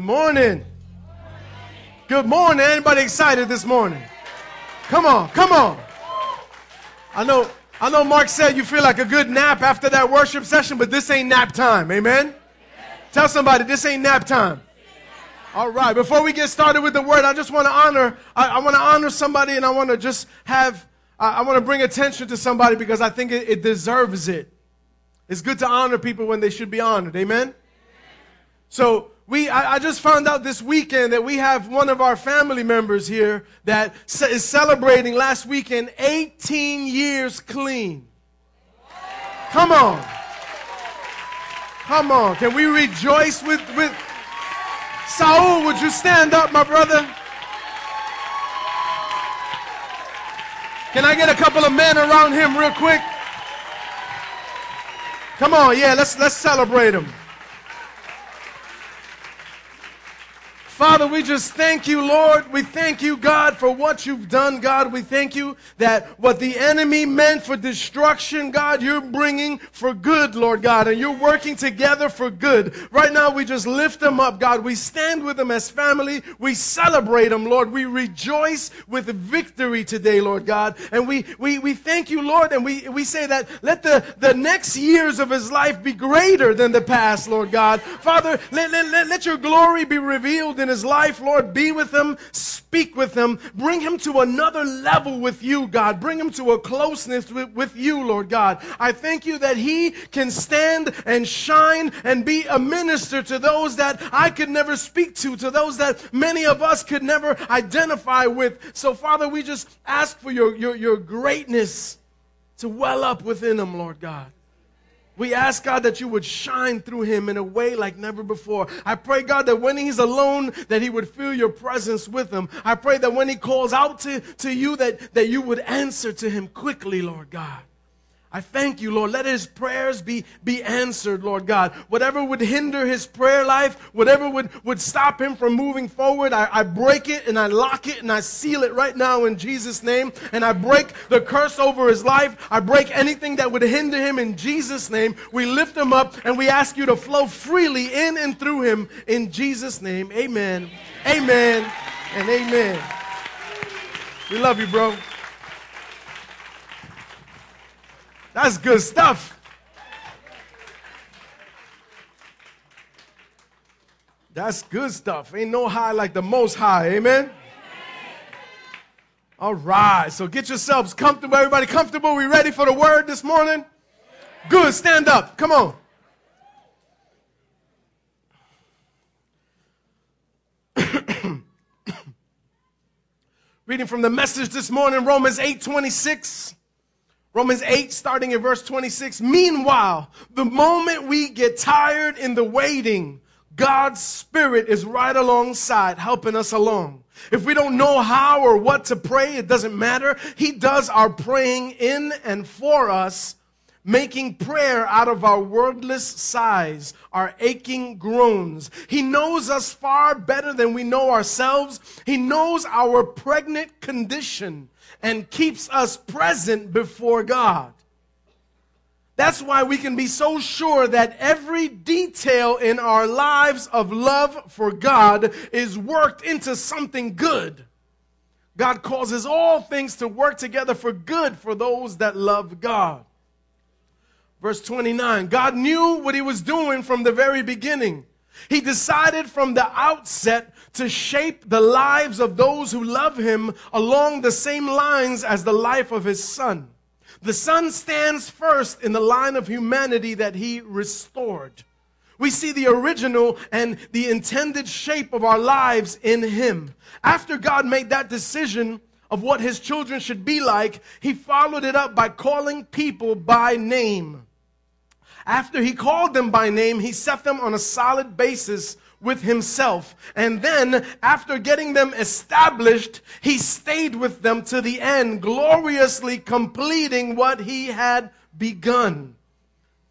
Good morning. Good morning. Anybody excited this morning? Come on, come on. I know, I know Mark said you feel like a good nap after that worship session, but this ain't nap time. Amen? Tell somebody this ain't nap time. All right, before we get started with the word, I just want to honor, I, I want to honor somebody and I want to just have, I, I want to bring attention to somebody because I think it, it deserves it. It's good to honor people when they should be honored. Amen? So we, I, I, just found out this weekend that we have one of our family members here that is celebrating last weekend 18 years clean. Come on. Come on. Can we rejoice with, with Saul? Would you stand up, my brother? Can I get a couple of men around him real quick? Come on, yeah, let's let's celebrate him. Father, we just thank you, Lord. We thank you, God, for what you've done, God. We thank you that what the enemy meant for destruction, God, you're bringing for good, Lord God, and you're working together for good. Right now, we just lift them up, God. We stand with them as family. We celebrate them, Lord. We rejoice with victory today, Lord God. And we, we, we thank you, Lord, and we, we say that let the, the next years of his life be greater than the past, Lord God. Father, let, let, let, let your glory be revealed in his life, Lord, be with him, speak with him, bring him to another level with you, God. Bring him to a closeness with, with you, Lord God. I thank you that he can stand and shine and be a minister to those that I could never speak to, to those that many of us could never identify with. So, Father, we just ask for your, your, your greatness to well up within him, Lord God. We ask God that you would shine through him in a way like never before. I pray, God, that when he's alone, that he would feel your presence with him. I pray that when he calls out to, to you, that, that you would answer to him quickly, Lord God. I thank you, Lord. Let his prayers be, be answered, Lord God. Whatever would hinder his prayer life, whatever would, would stop him from moving forward, I, I break it and I lock it and I seal it right now in Jesus' name. And I break the curse over his life. I break anything that would hinder him in Jesus' name. We lift him up and we ask you to flow freely in and through him in Jesus' name. Amen. Amen. And amen. We love you, bro. That's good stuff. That's good stuff. Ain't no high like the most high. Amen. All right. So get yourselves comfortable. Everybody comfortable? We ready for the word this morning? Good. Stand up. Come on. Reading from the message this morning, Romans 8 26. Romans 8, starting in verse 26. Meanwhile, the moment we get tired in the waiting, God's Spirit is right alongside, helping us along. If we don't know how or what to pray, it doesn't matter. He does our praying in and for us, making prayer out of our wordless sighs, our aching groans. He knows us far better than we know ourselves. He knows our pregnant condition and keeps us present before God. That's why we can be so sure that every detail in our lives of love for God is worked into something good. God causes all things to work together for good for those that love God. Verse 29 God knew what he was doing from the very beginning. He decided from the outset to shape the lives of those who love him along the same lines as the life of his son. The son stands first in the line of humanity that he restored. We see the original and the intended shape of our lives in him. After God made that decision of what his children should be like, he followed it up by calling people by name. After he called them by name, he set them on a solid basis with himself. And then, after getting them established, he stayed with them to the end, gloriously completing what he had begun.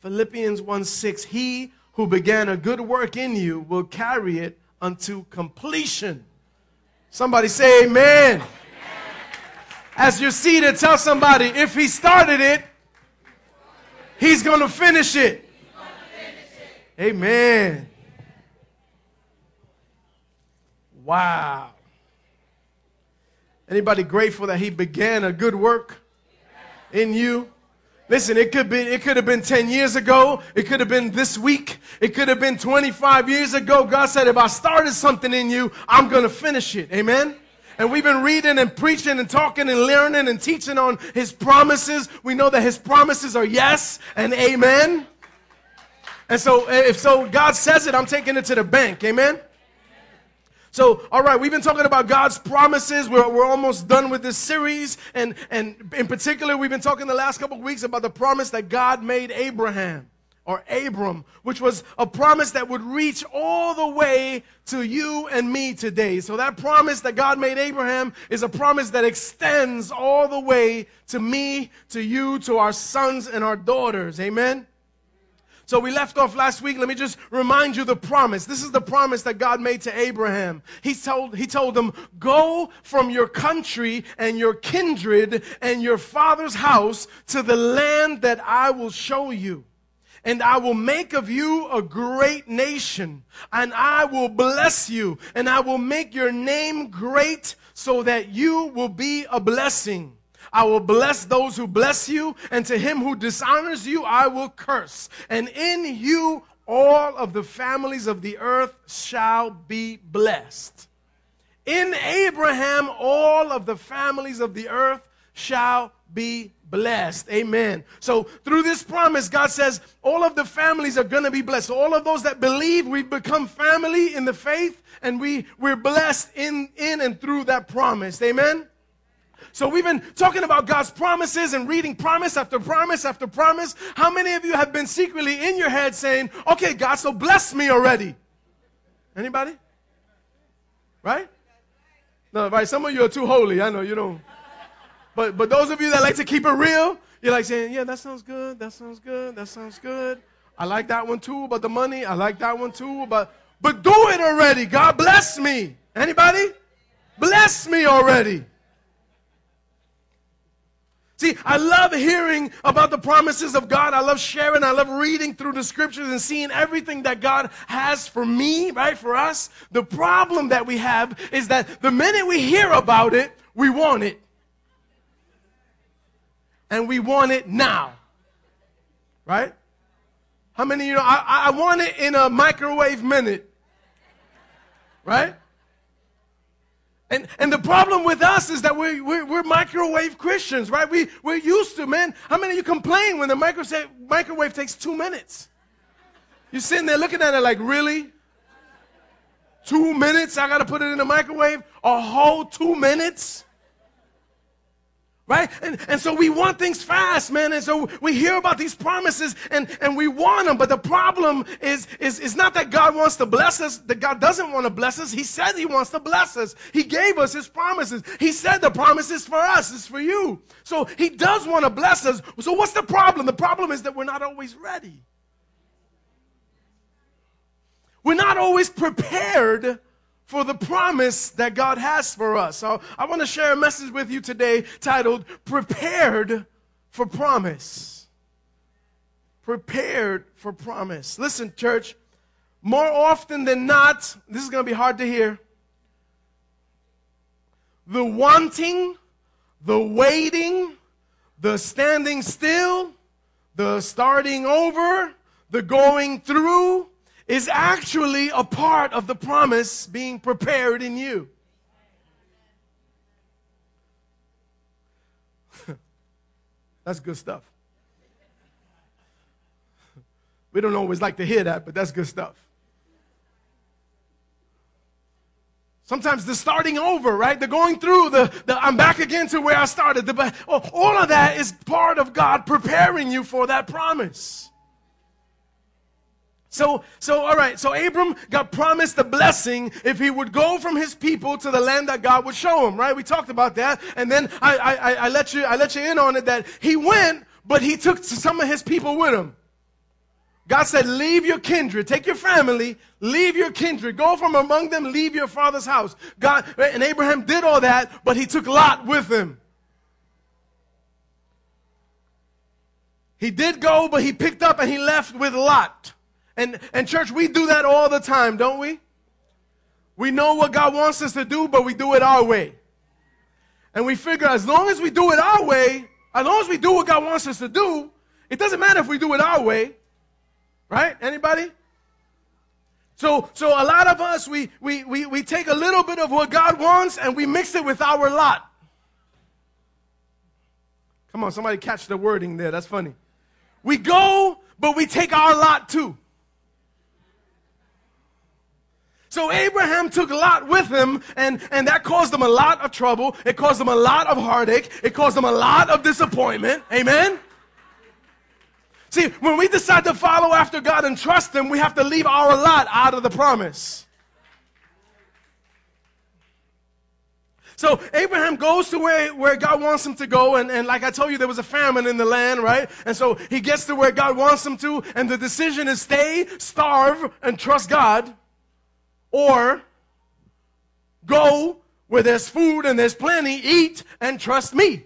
Philippians 1 6, he who began a good work in you will carry it unto completion. Somebody say amen. As you're seated, tell somebody if he started it, He's going to finish it. Amen. Wow. Anybody grateful that he began a good work in you? Listen, it could be, it could have been 10 years ago. It could have been this week. It could have been 25 years ago. God said, if I started something in you, I'm going to finish it. Amen. And we've been reading and preaching and talking and learning and teaching on his promises. We know that his promises are yes and amen. And so eh, if so God says it, I'm taking it to the bank. Amen. So, all right, we've been talking about God's promises. We're, we're almost done with this series. And, and in particular, we've been talking the last couple of weeks about the promise that God made Abraham or Abram, which was a promise that would reach all the way to you and me today. So that promise that God made Abraham is a promise that extends all the way to me, to you, to our sons and our daughters. Amen. So we left off last week. Let me just remind you the promise. This is the promise that God made to Abraham. He told, he told him, go from your country and your kindred and your father's house to the land that I will show you. And I will make of you a great nation, and I will bless you, and I will make your name great so that you will be a blessing. I will bless those who bless you, and to him who dishonors you, I will curse. And in you, all of the families of the earth shall be blessed. In Abraham, all of the families of the earth shall be blessed. Amen. So through this promise, God says all of the families are going to be blessed. All of those that believe, we've become family in the faith, and we, we're blessed in, in and through that promise. Amen. So we've been talking about God's promises and reading promise after promise after promise. How many of you have been secretly in your head saying, okay, God, so bless me already? Anybody? Right? No, right. Some of you are too holy. I know you don't. But but those of you that like to keep it real, you're like saying, yeah, that sounds good. That sounds good. That sounds good. I like that one too about the money. I like that one too. But but do it already. God bless me. Anybody? Bless me already. See, I love hearing about the promises of God. I love sharing. I love reading through the scriptures and seeing everything that God has for me, right? For us. The problem that we have is that the minute we hear about it, we want it. And we want it now. Right? How many you know? I, I want it in a microwave minute. Right? And, and the problem with us is that we're, we're, we're, microwave Christians, right? We, we're used to, man. How many of you complain when the microwave, microwave takes two minutes? You're sitting there looking at it like, really? Two minutes? I got to put it in the microwave? A whole two minutes? Right? And, and so we want things fast, man. And so we hear about these promises and, and we want them. But the problem is, is, is not that God wants to bless us, that God doesn't want to bless us. He said He wants to bless us. He gave us His promises. He said the promise is for us, it's for you. So He does want to bless us. So what's the problem? The problem is that we're not always ready. We're not always prepared for the promise that God has for us. So I want to share a message with you today titled Prepared for Promise. Prepared for Promise. Listen, church, more often than not, this is going to be hard to hear. The wanting, the waiting, the standing still, the starting over, the going through, is actually a part of the promise being prepared in you. that's good stuff. We don't always like to hear that, but that's good stuff. Sometimes the starting over, right? The going through, the, the I'm back again to where I started. The, all of that is part of God preparing you for that promise. So, so, all right. So Abram got promised the blessing if he would go from his people to the land that God would show him, right? We talked about that. And then I, I, I let you, I let you in on it that he went, but he took some of his people with him. God said, leave your kindred, take your family, leave your kindred, go from among them, leave your father's house. God, and Abraham did all that, but he took Lot with him. He did go, but he picked up and he left with Lot. And, and church, we do that all the time, don't we? We know what God wants us to do, but we do it our way. And we figure as long as we do it our way, as long as we do what God wants us to do, it doesn't matter if we do it our way. Right? Anybody? So, so a lot of us, we, we, we, we take a little bit of what God wants and we mix it with our lot. Come on, somebody catch the wording there. That's funny. We go, but we take our lot too. So Abraham took Lot with him, and, and that caused him a lot of trouble. It caused him a lot of heartache. It caused him a lot of disappointment. Amen? See, when we decide to follow after God and trust Him, we have to leave our lot out of the promise. So Abraham goes to where, where God wants him to go, and, and like I told you, there was a famine in the land, right? And so he gets to where God wants him to, and the decision is stay, starve, and trust God, or go where there's food and there's plenty, eat, and trust me.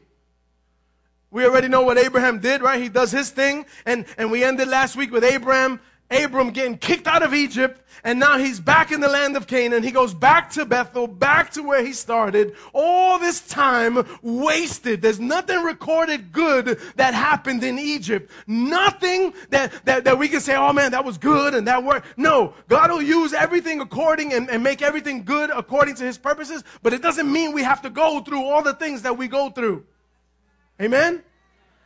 We already know what Abraham did, right? He does his thing. And, and we ended last week with Abraham, Abram getting kicked out of Egypt. And now he's back in the land of Canaan. He goes back to Bethel, back to where he started. All this time wasted. There's nothing recorded good that happened in Egypt. Nothing that, that, that we can say, oh man, that was good and that worked. No, God will use everything according and, and make everything good according to his purposes. But it doesn't mean we have to go through all the things that we go through. Amen?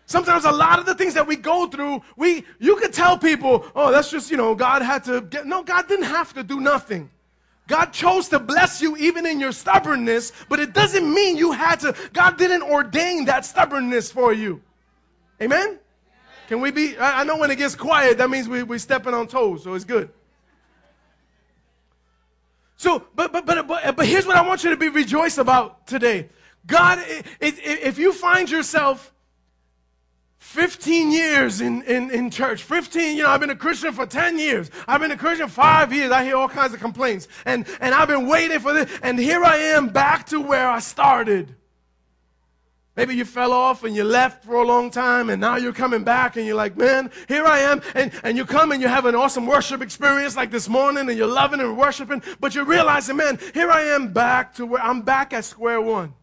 Sometimes a lot of the things that we go through, we you could tell people, oh, that's just, you know, God had to get no, God didn't have to do nothing. God chose to bless you even in your stubbornness, but it doesn't mean you had to, God didn't ordain that stubbornness for you. Amen? Can we be, I know when it gets quiet, that means we, we're stepping on toes, so it's good. So, but, but, but, but, but here's what I want you to be rejoiced about today. God, if you find yourself 15 years in, in, in church. 15, you know, I've been a Christian for 10 years. I've been a Christian five years. I hear all kinds of complaints. And, and I've been waiting for this. And here I am back to where I started. Maybe you fell off and you left for a long time and now you're coming back and you're like, man, here I am. And, and you come and you have an awesome worship experience like this morning and you're loving and worshiping, but you're realizing, man, here I am back to where I'm back at square one.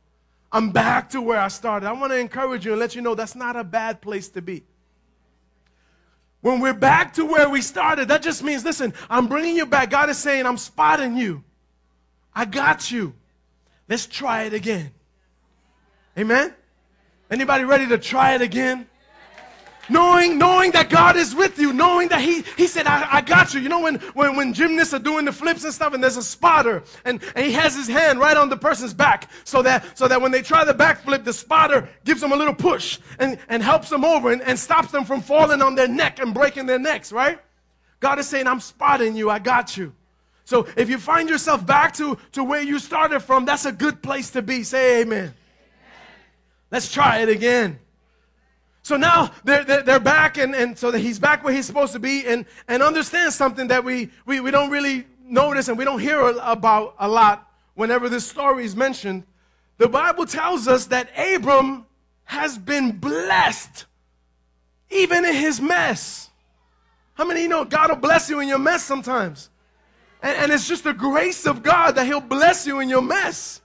I'm back to where I started. I want to encourage you and let you know that's not a bad place to be. When we're back to where we started, that just means, listen, I'm bringing you back. God is saying, I'm spotting you. I got you. Let's try it again. Amen? Anybody ready to try it again? Knowing, knowing that God is with you, knowing that He, he said, I, I got you. You know, when, when, when gymnasts are doing the flips and stuff, and there's a spotter, and, and he has his hand right on the person's back, so that, so that when they try the backflip, the spotter gives them a little push and, and helps them over and, and stops them from falling on their neck and breaking their necks, right? God is saying, I'm spotting you, I got you. So if you find yourself back to, to where you started from, that's a good place to be. Say amen. amen. Let's try it again. So now they're, they're, they're, back, and, and so that he's back where he's supposed to be, and, and understand something that we, we, we don't really notice and we don't hear about a lot whenever this story is mentioned. The Bible tells us that Abram has been blessed even in his mess. How many you know God will bless you in your mess sometimes? And, and it's just the grace of God that He'll bless you in your mess.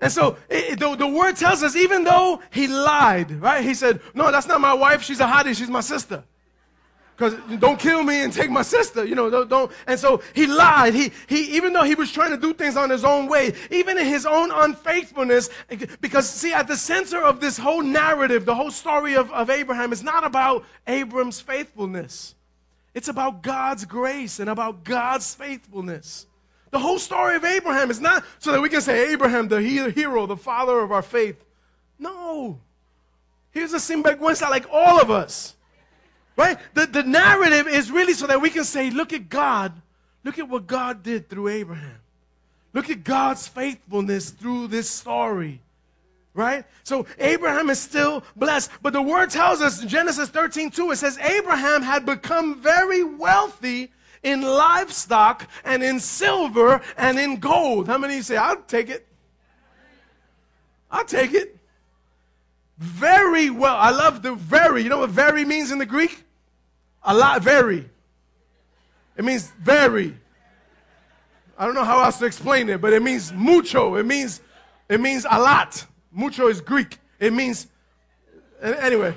And so it, the, the word tells us, even though he lied, right? He said, No, that's not my wife. She's a hottie. She's my sister. Because don't kill me and take my sister, you know, don't, don't. And so he lied. He, he, even though he was trying to do things on his own way, even in his own unfaithfulness, because see, at the center of this whole narrative, the whole story of, of Abraham is not about Abram's faithfulness. It's about God's grace and about God's faithfulness. The whole story of Abraham is not so that we can say Abraham, the hero, the father of our faith. No. He's a sinvergüenza like all of us. Right? The, the narrative is really so that we can say, look at God. Look at what God did through Abraham. Look at God's faithfulness through this story. Right? So Abraham is still blessed. But the word tells us in Genesis 13, 2, it says, Abraham had become very wealthy in livestock and in silver and in gold. How many say, I'll take it? I'll take it. Very well. I love the very. You know what very means in the Greek? A lot, very. It means very. I don't know how else to explain it, but it means mucho. It means, it means a lot. Mucho is Greek. It means, anyway,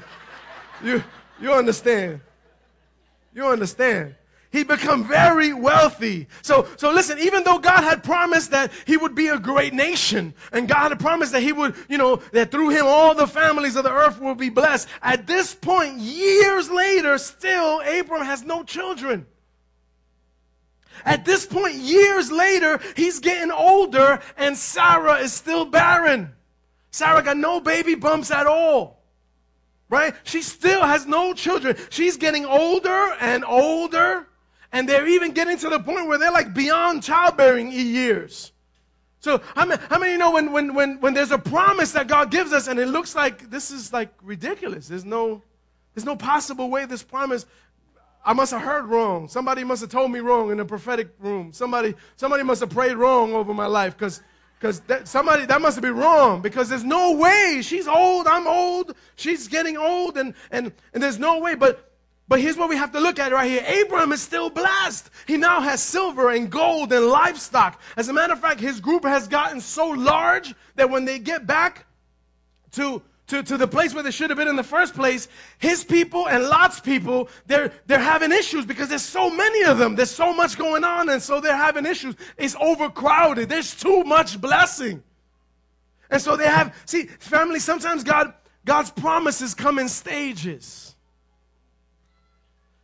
you, you understand. You understand he become very wealthy. So, so listen, even though God had promised that he would be a great nation, and God had promised that he would, you know, that through him all the families of the earth will be blessed, at this point, years later, still, Abram has no children. At this point, years later, he's getting older, and Sarah is still barren. Sarah got no baby bumps at all right? She still has no children. She's getting older and older. And they're even getting to the point where they're like beyond childbearing years. So how many, how many know when, when, when, when there's a promise that God gives us and it looks like this is like ridiculous? There's no, there's no possible way this promise, I must have heard wrong. Somebody must have told me wrong in the prophetic room. Somebody, somebody must have prayed wrong over my life because because that, somebody that must be wrong because there's no way she's old i'm old she's getting old and and and there's no way but but here's what we have to look at right here. Abraham is still blessed. He now has silver and gold and livestock. As a matter of fact, his group has gotten so large that when they get back to, to, to the place where they should have been in the first place, his people and Lot's people, they're, they're having issues because there's so many of them. There's so much going on, and so they're having issues. It's overcrowded. There's too much blessing. And so they have, see, family, sometimes God, God's promises come in stages.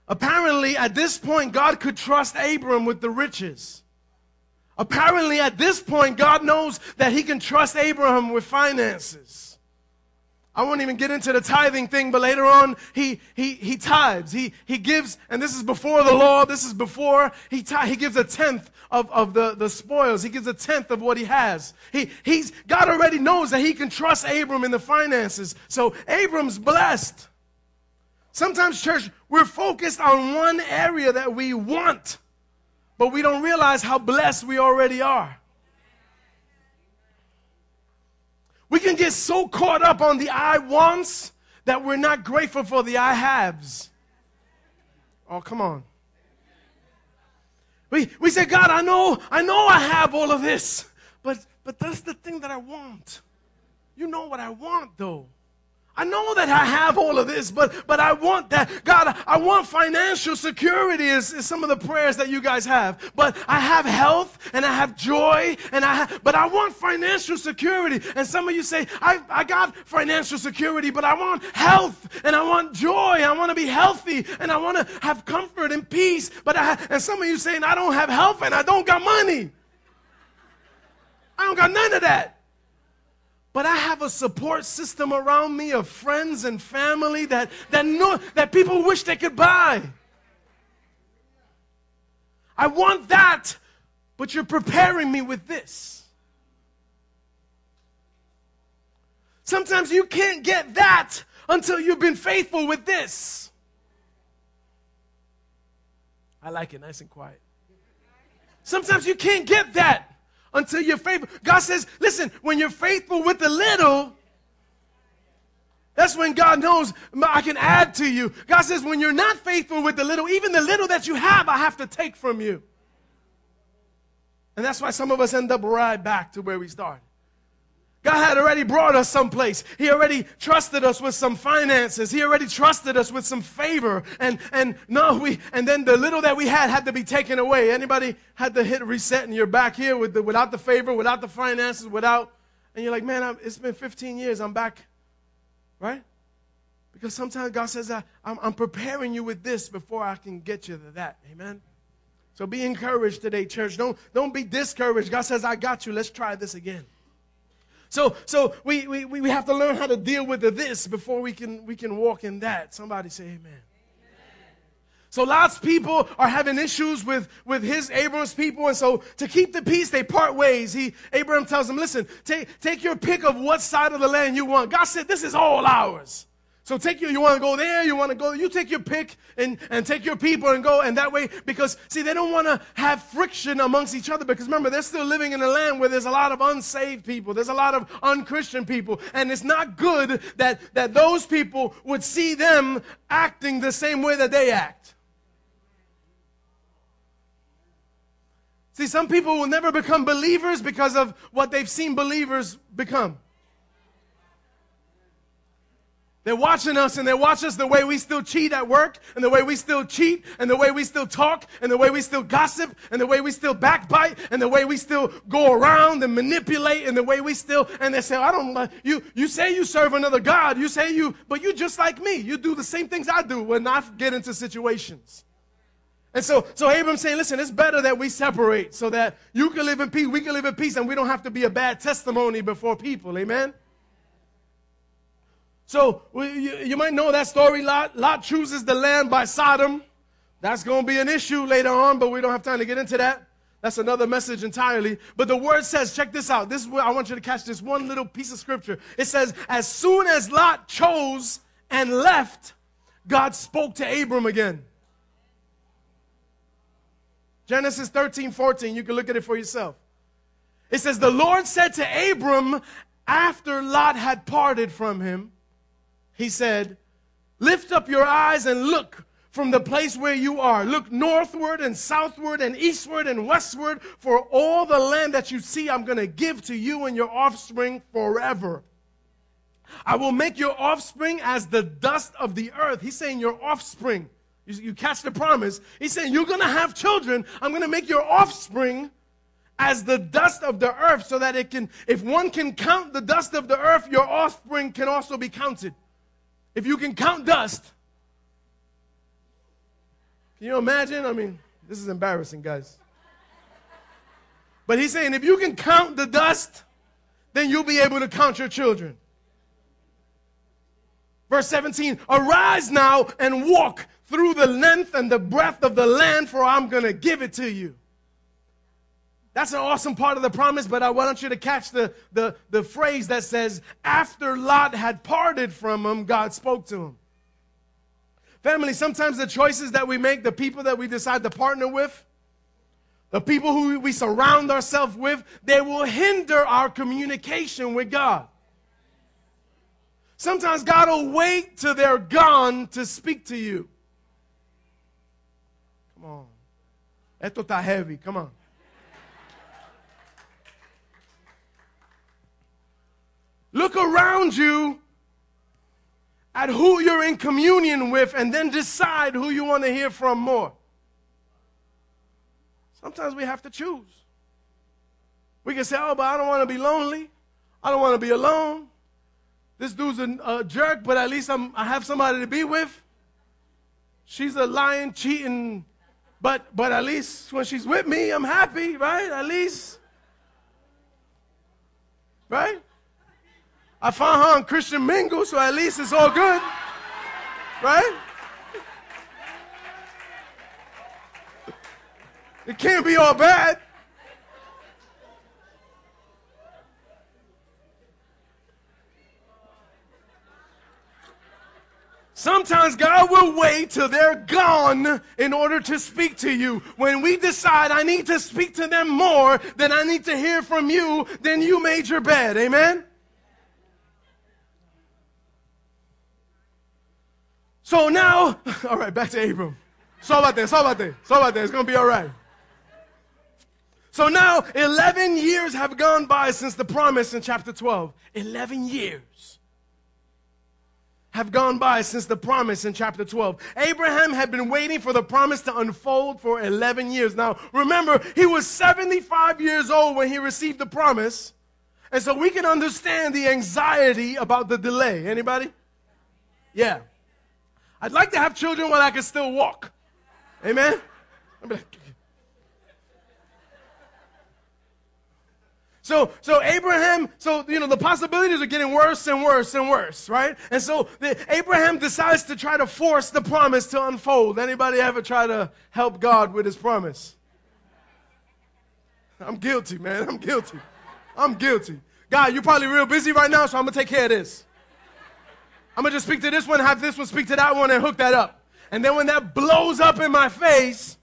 Apparently, at this point, God could trust Abram with the riches. Apparently, at this point, God knows that he can trust Abraham with finances. I won't even get into the tithing thing, but later on, he, he, he tithes. He, he gives, and this is before the law, this is before, he, he gives a tenth of, of the, the spoils. He gives a tenth of what he has. He, he's, God already knows that he can trust Abram in the finances. So Abram's blessed. Sometimes, church, we're focused on one area that we want, but we don't realize how blessed we already are. We can get so caught up on the I wants that we're not grateful for the I haves. Oh, come on. We, we say, God, I know, I know I have all of this, but, but that's the thing that I want. You know what I want, though. I know that I have all of this, but, but I want that. God, I want financial security is, is some of the prayers that you guys have. But I have health and I have joy and I have, but I want financial security. And some of you say, I, I got financial security, but I want health and I want joy. I want to be healthy and I want to have comfort and peace. But I, and some of you saying, I don't have health and I don't got money. I don't got none of that. But I have a support system around me of friends and family that, that, know, that people wish they could buy. I want that, but you're preparing me with this. Sometimes you can't get that until you've been faithful with this. I like it nice and quiet. Sometimes you can't get that until you're faithful. God says, listen, when you're faithful with the little, that's when God knows I can add to you. God says, when you're not faithful with the little, even the little that you have, I have to take from you. And that's why some of us end up right back to where we started. God had already brought us someplace. He already trusted us with some finances. He already trusted us with some favor. And, and no, we, and then the little that we had had to be taken away. Anybody had to hit reset and you're back here with the, without the favor, without the finances, without, and you're like, man, I'm, it's been 15 years. I'm back. Right? Because sometimes God says, I'm, I'm preparing you with this before I can get you to that. Amen? So be encouraged today, church. Don't, don't be discouraged. God says, I got you. Let's try this again. So, so we, we, we have to learn how to deal with the this before we can, we can walk in that. Somebody say amen. amen. So Lot's of people are having issues with, with his Abram's people, and so to keep the peace, they part ways. He Abraham tells them, listen, take, take your pick of what side of the land you want. God said, This is all ours. So take your, you want to go there, you want to go, you take your pick and, and take your people and go. And that way, because see, they don't want to have friction amongst each other because remember, they're still living in a land where there's a lot of unsaved people. There's a lot of unchristian people. And it's not good that, that those people would see them acting the same way that they act. See, some people will never become believers because of what they've seen believers become. They're watching us and they watch us the way we still cheat at work and the way we still cheat and the way we still talk and the way we still gossip and the way we still backbite and the way we still go around and manipulate and the way we still, and they say, I don't like, you, you say you serve another God. You say you, but you just like me. You do the same things I do when I get into situations. And so, so Abram's saying, listen, it's better that we separate so that you can live in peace, we can live in peace, and we don't have to be a bad testimony before people. Amen? So you, might know that story. Lot, Lot chooses the land by Sodom. That's going to be an issue later on, but we don't have time to get into that. That's another message entirely. But the word says, check this out. This is where I want you to catch this one little piece of scripture. It says, as soon as Lot chose and left, God spoke to Abram again. Genesis 13, 14. You can look at it for yourself. It says, The Lord said to Abram after Lot had parted from him, he said, Lift up your eyes and look from the place where you are. Look northward and southward and eastward and westward for all the land that you see, I'm going to give to you and your offspring forever. I will make your offspring as the dust of the earth. He's saying your offspring. You, you catch the promise. He's saying you're going to have children. I'm going to make your offspring as the dust of the earth so that it can, if one can count the dust of the earth, your offspring can also be counted. If you can count dust, can you imagine? I mean, this is embarrassing, guys. But he's saying if you can count the dust, then you'll be able to count your children. Verse 17 Arise now and walk through the length and the breadth of the land, for I'm going to give it to you. That's an awesome part of the promise, but I want you to catch the, the, the phrase that says, after Lot had parted from him, God spoke to him. Family, sometimes the choices that we make, the people that we decide to partner with, the people who we surround ourselves with, they will hinder our communication with God. Sometimes God will wait till they're gone to speak to you. Come on. Esto está heavy. Come on. Look around you at who you're in communion with and then decide who you want to hear from more. Sometimes we have to choose. We can say, oh, but I don't want to be lonely. I don't want to be alone. This dude's a, a jerk, but at least I'm, I have somebody to be with. She's a lying, cheating, but, but at least when she's with me, I'm happy, right? At least. Right? I found her on Christian Mingle, so at least it's all good. Right? It can't be all bad. Sometimes God will wait till they're gone in order to speak to you. When we decide I need to speak to them more than I need to hear from you, then you made your bed. Amen? So now, all right, back to Abram. Sóbate, sóbate, sóbate. It's going to be all right. So now, 11 years have gone by since the promise in chapter 12. 11 years have gone by since the promise in chapter 12. Abraham had been waiting for the promise to unfold for 11 years. Now, remember, he was 75 years old when he received the promise. And so we can understand the anxiety about the delay. Anybody? Yeah. I'd like to have children while I can still walk. Amen? So, so Abraham, so, you know, the possibilities are getting worse and worse and worse, right? And so the, Abraham decides to try to force the promise to unfold. Anybody ever try to help God with his promise? I'm guilty, man. I'm guilty. I'm guilty. God, you're probably real busy right now, so I'm to take care of this. I'm gonna just speak to this one, have this one speak to that one, and hook that up. And then when that blows up in my face,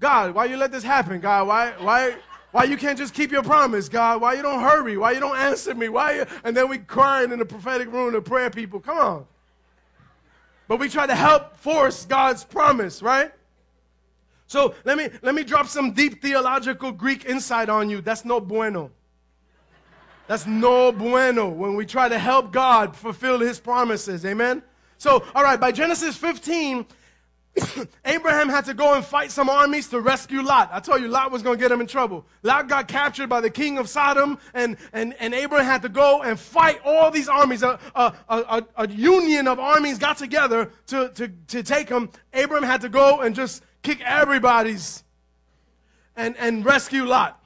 God, why you let this happen? God, why, why, why you can't just keep your promise? God, why you don't hurry? Why you don't answer me? Why? You, and then we crying in the prophetic room, the prayer people. Come on. But we try to help force God's promise, right? So let me let me drop some deep theological Greek insight on you. That's no bueno. That's no bueno when we try to help God fulfill his promises. Amen. So, all right, by Genesis 15, Abraham had to go and fight some armies to rescue Lot. I told you Lot was going to get him in trouble. Lot got captured by the king of Sodom, and, and, and Abraham had to go and fight all these armies. A, a, a, a union of armies got together to, to, to take him. Abraham had to go and just kick everybody's and, and rescue Lot.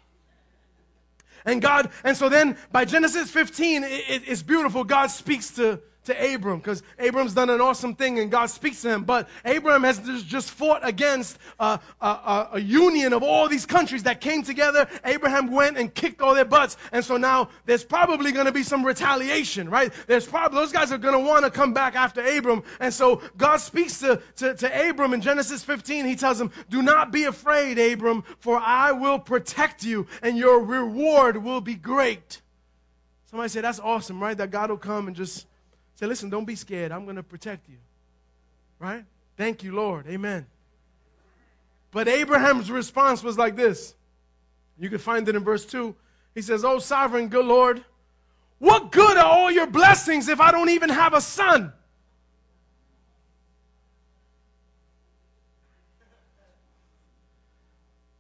And God, and so then by Genesis 15, it, it, it's beautiful. God speaks to, to Abram because Abram's done an awesome thing and God speaks to him. But Abram has just fought against a, a, a, union of all these countries that came together. Abraham went and kicked all their butts. And so now there's probably going to be some retaliation, right? There's probably, those guys are going to want to come back after Abram. And so God speaks to, to, to Abram in Genesis 15. He tells him, Do not be afraid, Abram, for I will protect you and your reward will be great. Somebody say, That's awesome, right? That God will come and just Say, listen, don't be scared. I'm going to protect you. Right? Thank you, Lord. Amen. But Abraham's response was like this. You can find it in verse 2. He says, Oh, sovereign, good Lord, what good are all your blessings if I don't even have a son?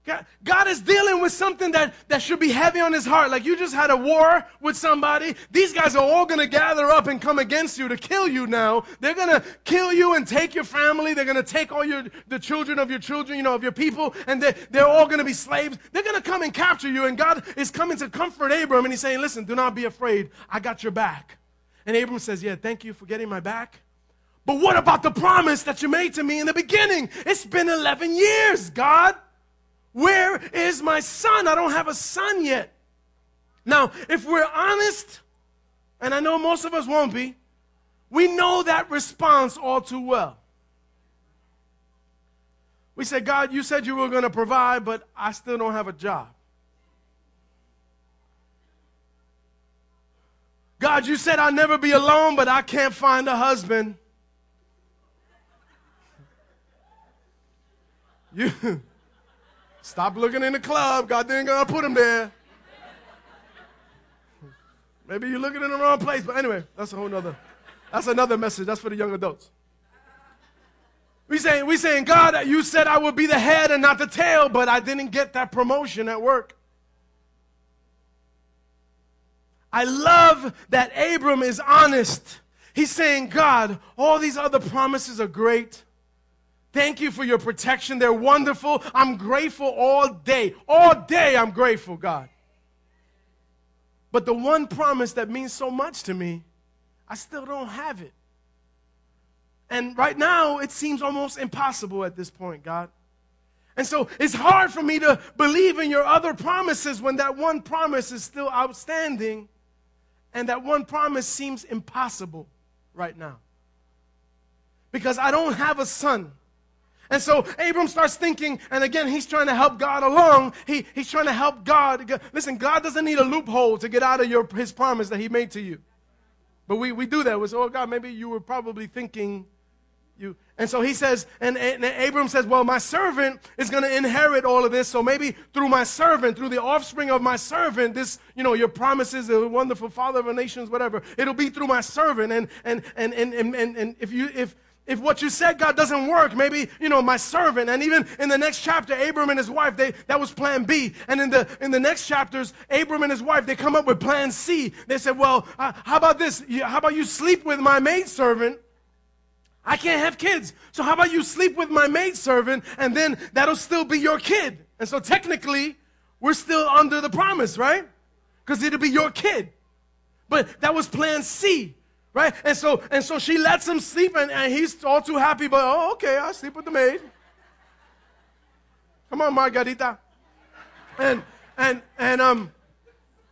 God, is dealing with something that, that should be heavy on his heart. Like you just had a war with somebody. These guys are all going to gather up and come against you to kill you now. They're going to kill you and take your family. They're going to take all your, the children of your children, you know, of your people, and they're, they're all going to be slaves. They're going to come and capture you. And God is coming to comfort Abram. And he's saying, listen, do not be afraid. I got your back. And Abram says, yeah, thank you for getting my back. But what about the promise that you made to me in the beginning? It's been 11 years, God. Where is my son? I don't have a son yet. Now, if we're honest, and I know most of us won't be, we know that response all too well. We say, God, you said you were going to provide, but I still don't have a job. God, you said I'll never be alone, but I can't find a husband. You. Stop looking in the club. God didn't gonna put him there. Maybe you're looking in the wrong place. But anyway, that's a whole nother. That's another message. That's for the young adults. We saying, we saying, God, you said I would be the head and not the tail, but I didn't get that promotion at work. I love that Abram is honest. He's saying, God, all these other promises are great. Thank you for your protection. They're wonderful. I'm grateful all day. All day I'm grateful, God. But the one promise that means so much to me, I still don't have it. And right now, it seems almost impossible at this point, God. And so it's hard for me to believe in your other promises when that one promise is still outstanding and that one promise seems impossible right now. Because I don't have a son. And so Abram starts thinking, and again, he's trying to help God along. He, he's trying to help God. Listen, God doesn't need a loophole to get out of your, his promise that he made to you. But we, we do that. We say, oh, God, maybe you were probably thinking you. And so he says, and, and Abram says, well, my servant is going to inherit all of this. So maybe through my servant, through the offspring of my servant, this, you know, your promises, a wonderful father of the nations, whatever, it'll be through my servant. And, and, and, and, and, and, and if you, if, if what you said, God, doesn't work, maybe, you know, my servant. And even in the next chapter, Abram and his wife, they, that was plan B. And in the, in the next chapters, Abram and his wife, they come up with plan C. They said, well, uh, how about this? How about you sleep with my maidservant? I can't have kids. So how about you sleep with my maidservant and then that'll still be your kid? And so technically, we're still under the promise, right? Because it'll be your kid. But that was plan C. Right? And so, and so she lets him sleep, and, and he's all too happy, but oh, okay, I'll sleep with the maid. Come on, Margarita. And and and um,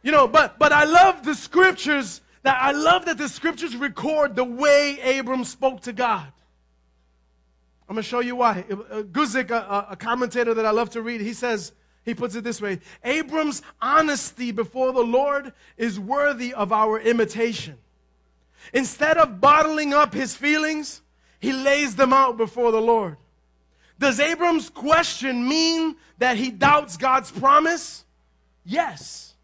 you know, but but I love the scriptures that I love that the scriptures record the way Abram spoke to God. I'm gonna show you why. Uh, Guzik, a, a commentator that I love to read, he says, he puts it this way Abram's honesty before the Lord is worthy of our imitation. Instead of bottling up his feelings, he lays them out before the Lord. Does Abram's question mean that he doubts God's promise? Yes.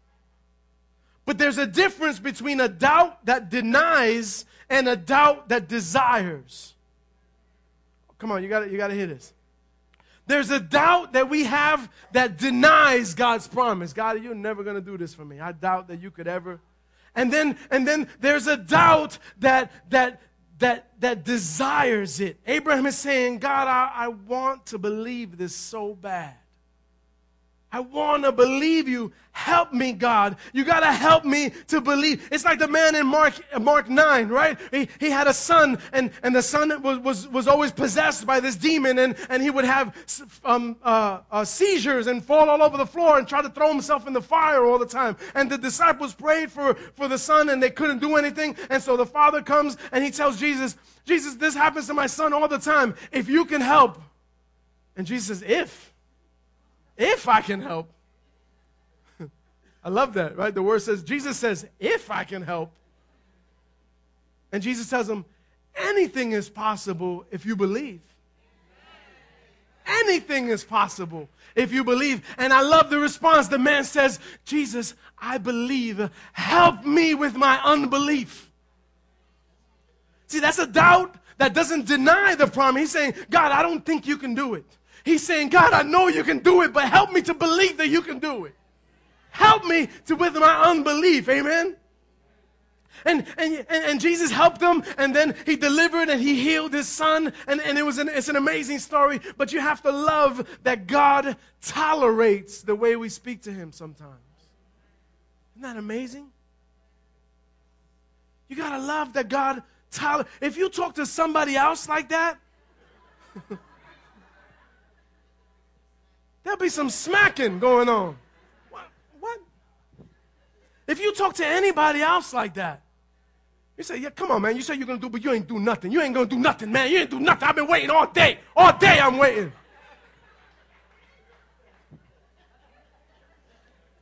But there's a difference between a doubt that denies and a doubt that desires. Come on, you got you got to hear this. There's a doubt that we have that denies God's promise. God, you're never going to do this for me. I doubt that you could ever. And then and then there's a doubt that that that that desires it. Abraham is saying, God, I, I want to believe this so bad. I want to believe you. Help me, God. You got to help me to believe. It's like the man in Mark, Mark 9, right? He, he had a son, and, and the son was, was, was always possessed by this demon, and, and he would have um, uh, uh, seizures and fall all over the floor and try to throw himself in the fire all the time. And the disciples prayed for, for the son, and they couldn't do anything. And so the father comes and he tells Jesus, Jesus, this happens to my son all the time. If you can help. And Jesus says, If if I can help. I love that, right? The word says, Jesus says, if I can help. And Jesus tells him, anything is possible if you believe. Anything is possible if you believe. And I love the response. The man says, Jesus, I believe. Help me with my unbelief. See, that's a doubt that doesn't deny the promise. He's saying, God, I don't think you can do it. He's saying, God, I know you can do it, but help me to believe that you can do it. Help me to with my unbelief. Amen. And, and, and, Jesus helped him, and then he delivered and he healed his son. And, and it was an, it's an amazing story. But you have to love that God tolerates the way we speak to him sometimes. Isn't that amazing? You got to love that God tolerates. If you talk to somebody else like that, There'll be some smacking going on. What? What? If you talk to anybody else like that, you say, yeah, come on, man. You say you're going to do, but you ain't do nothing. You ain't going to do nothing, man. You ain't do nothing. I've been waiting all day. All day I'm waiting.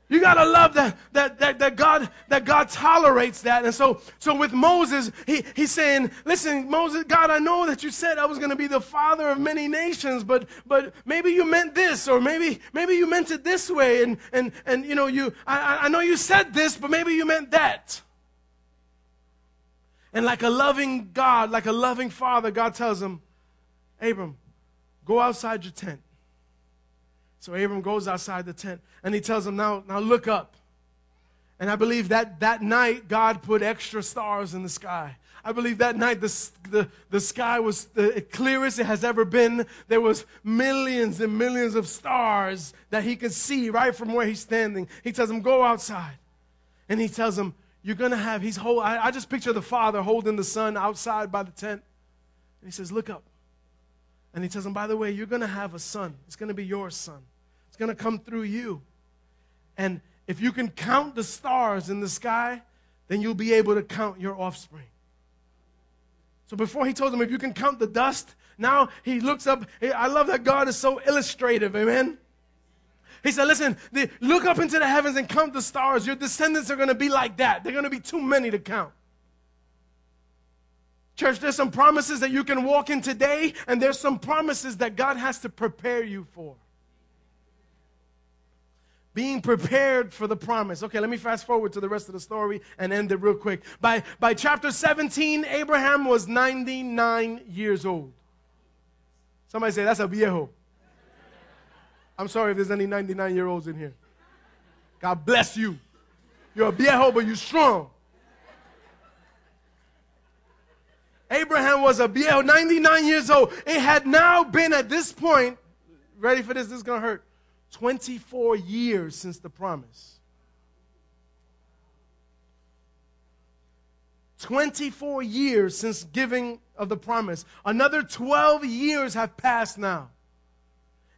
You gotta love that, that, that, that God, that God tolerates that. And so, so with Moses, he, he's saying, listen, Moses, God, I know that you said I was gonna be the father of many nations, but, but maybe you meant this, or maybe, maybe you meant it this way. And, and, and, you know, you, I, I know you said this, but maybe you meant that. And like a loving God, like a loving father, God tells him, Abram, go outside your tent. So Abram goes outside the tent and he tells him, Now, now look up. And I believe that that night God put extra stars in the sky. I believe that night the, the, the sky was the clearest it has ever been. There was millions and millions of stars that he could see right from where he's standing. He tells him, Go outside. And he tells him, You're going to have, he's hold, I, I just picture the father holding the son outside by the tent. And he says, Look up. And he tells him, By the way, you're going to have a son. It's going to be your son. Going to come through you. And if you can count the stars in the sky, then you'll be able to count your offspring. So before he told him, if you can count the dust, now he looks up. I love that God is so illustrative. Amen. He said, Listen, look up into the heavens and count the stars. Your descendants are going to be like that. They're going to be too many to count. Church, there's some promises that you can walk in today, and there's some promises that God has to prepare you for. Being prepared for the promise. Okay, let me fast forward to the rest of the story and end it real quick. By, by chapter 17, Abraham was 99 years old. Somebody say, that's a viejo. I'm sorry if there's any 99 year olds in here. God bless you. You're a viejo, but you're strong. Abraham was a viejo, 99 years old. It had now been at this point, ready for this, this is going to hurt, 24 years since the promise. 24 years since giving of the promise. Another 12 years have passed now.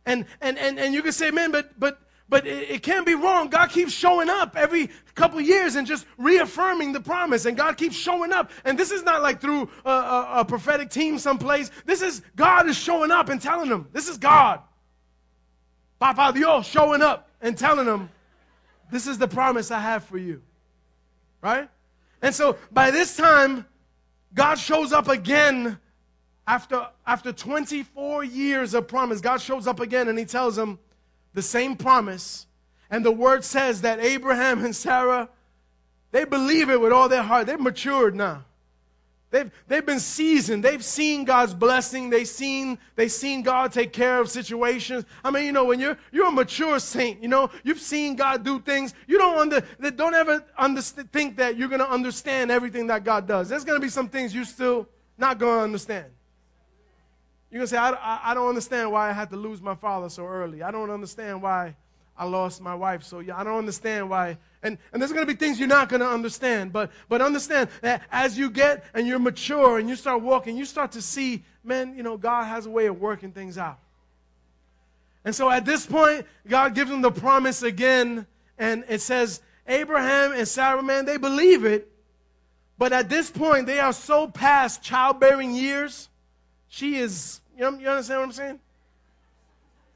And and and, and you can say, man, but but but it, it, can't be wrong. God keeps showing up every couple years and just reaffirming the promise. And God keeps showing up. And this is not like through a, a, a prophetic team someplace. This is God is showing up and telling them, this is God. Papa Dios showing up and telling them, this is the promise I have for you. Right? And so by this time, God shows up again after, after 24 years of promise, God shows up again and he tells him the same promise. And the word says that Abraham and Sarah, they believe it with all their heart. They're matured now. They've, they've been seasoned. They've seen God's blessing. They've seen, they've seen God take care of situations. I mean, you know, when you're, you're a mature saint, you know, you've seen God do things. You don't under, don't ever understand, think that you're going to understand everything that God does. There's going to be some things you still not going to understand. You're going to say, I, I, I don't understand why I had to lose my father so early. I don't understand why I lost my wife. So I don't understand why. And, and there's going to be things you're not going to understand. But, but understand that as you get and you're mature and you start walking, you start to see, man, you know, God has a way of working things out. And so at this point, God gives them the promise again. And it says, Abraham and Sarah, man, they believe it. But at this point, they are so past childbearing years. She is, you, know, you understand what I'm saying?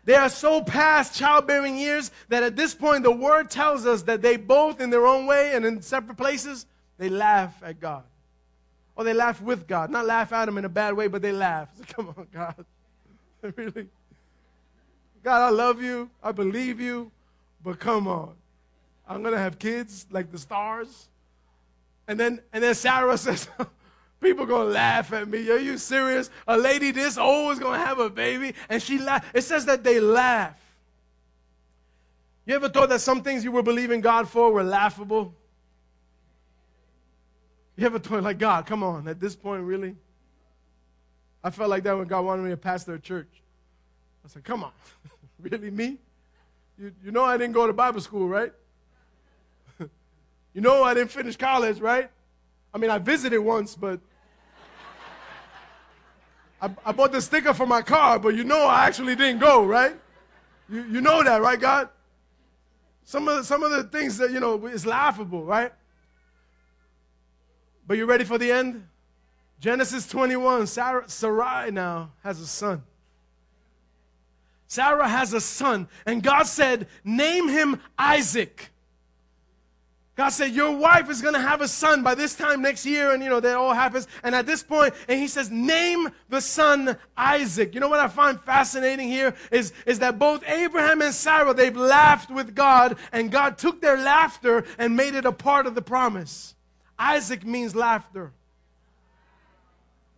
They are so past childbearing years that at this point the word tells us that they both, in their own way and in separate places, they laugh at God. Or they laugh with God. Not laugh at him in a bad way, but they laugh. Come on, God. really? God, I love you. I believe you. But come on. I'm going to have kids like the stars. And then, and then Sarah says, People gonna laugh at me. Are you serious? A lady this old is gonna have a baby, and she laugh. It says that they laugh. You ever thought that some things you were believing God for were laughable? You ever thought like God, come on, at this point, really? I felt like that when God wanted me to pastor a church. I said, come on, really me? You, you know I didn't go to Bible school, right? you know I didn't finish college, right? I mean, I visited once, but I, I bought the sticker for my car, but you know I actually didn't go, right? You, you know that, right, God? Some of, the, some of the things that, you know, is laughable, right? But you ready for the end? Genesis 21, Sarah, Sarai now has a son. Sarah has a son, and God said, Name him Isaac. God said, Your wife is going to have a son by this time next year. And, you know, that all happens. And at this point, and he says, Name the son Isaac. You know what I find fascinating here is, is that both Abraham and Sarah, they've laughed with God, and God took their laughter and made it a part of the promise. Isaac means laughter.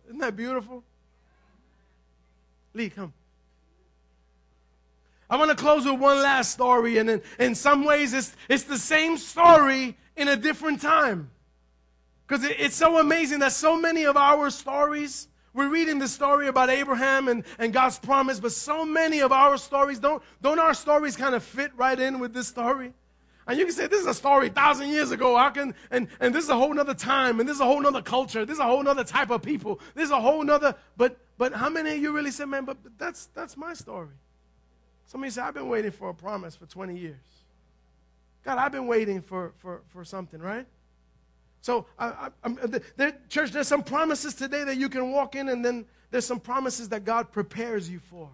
Isn't that beautiful? Lee, come. I want to close with one last story, and in, in some ways, it's, it's the same story in a different time. Because it, it's so amazing that so many of our stories, we're reading the story about Abraham and, and God's promise, but so many of our stories, don't, don't our stories kind of fit right in with this story? And you can say, this is a story thousand years ago. I can, and, and this is a whole nother time, and this is a whole nother culture. This is a whole nother type of people. This is a whole nother, but, but how many of you really say, man, but, but that's, that's my story? Somebody said, I've been waiting for a promise for 20 years. God, I've been waiting for, for, for something, right? So, I, I, uh, there, church, there's some promises today that you can walk in, and then there's some promises that God prepares you for.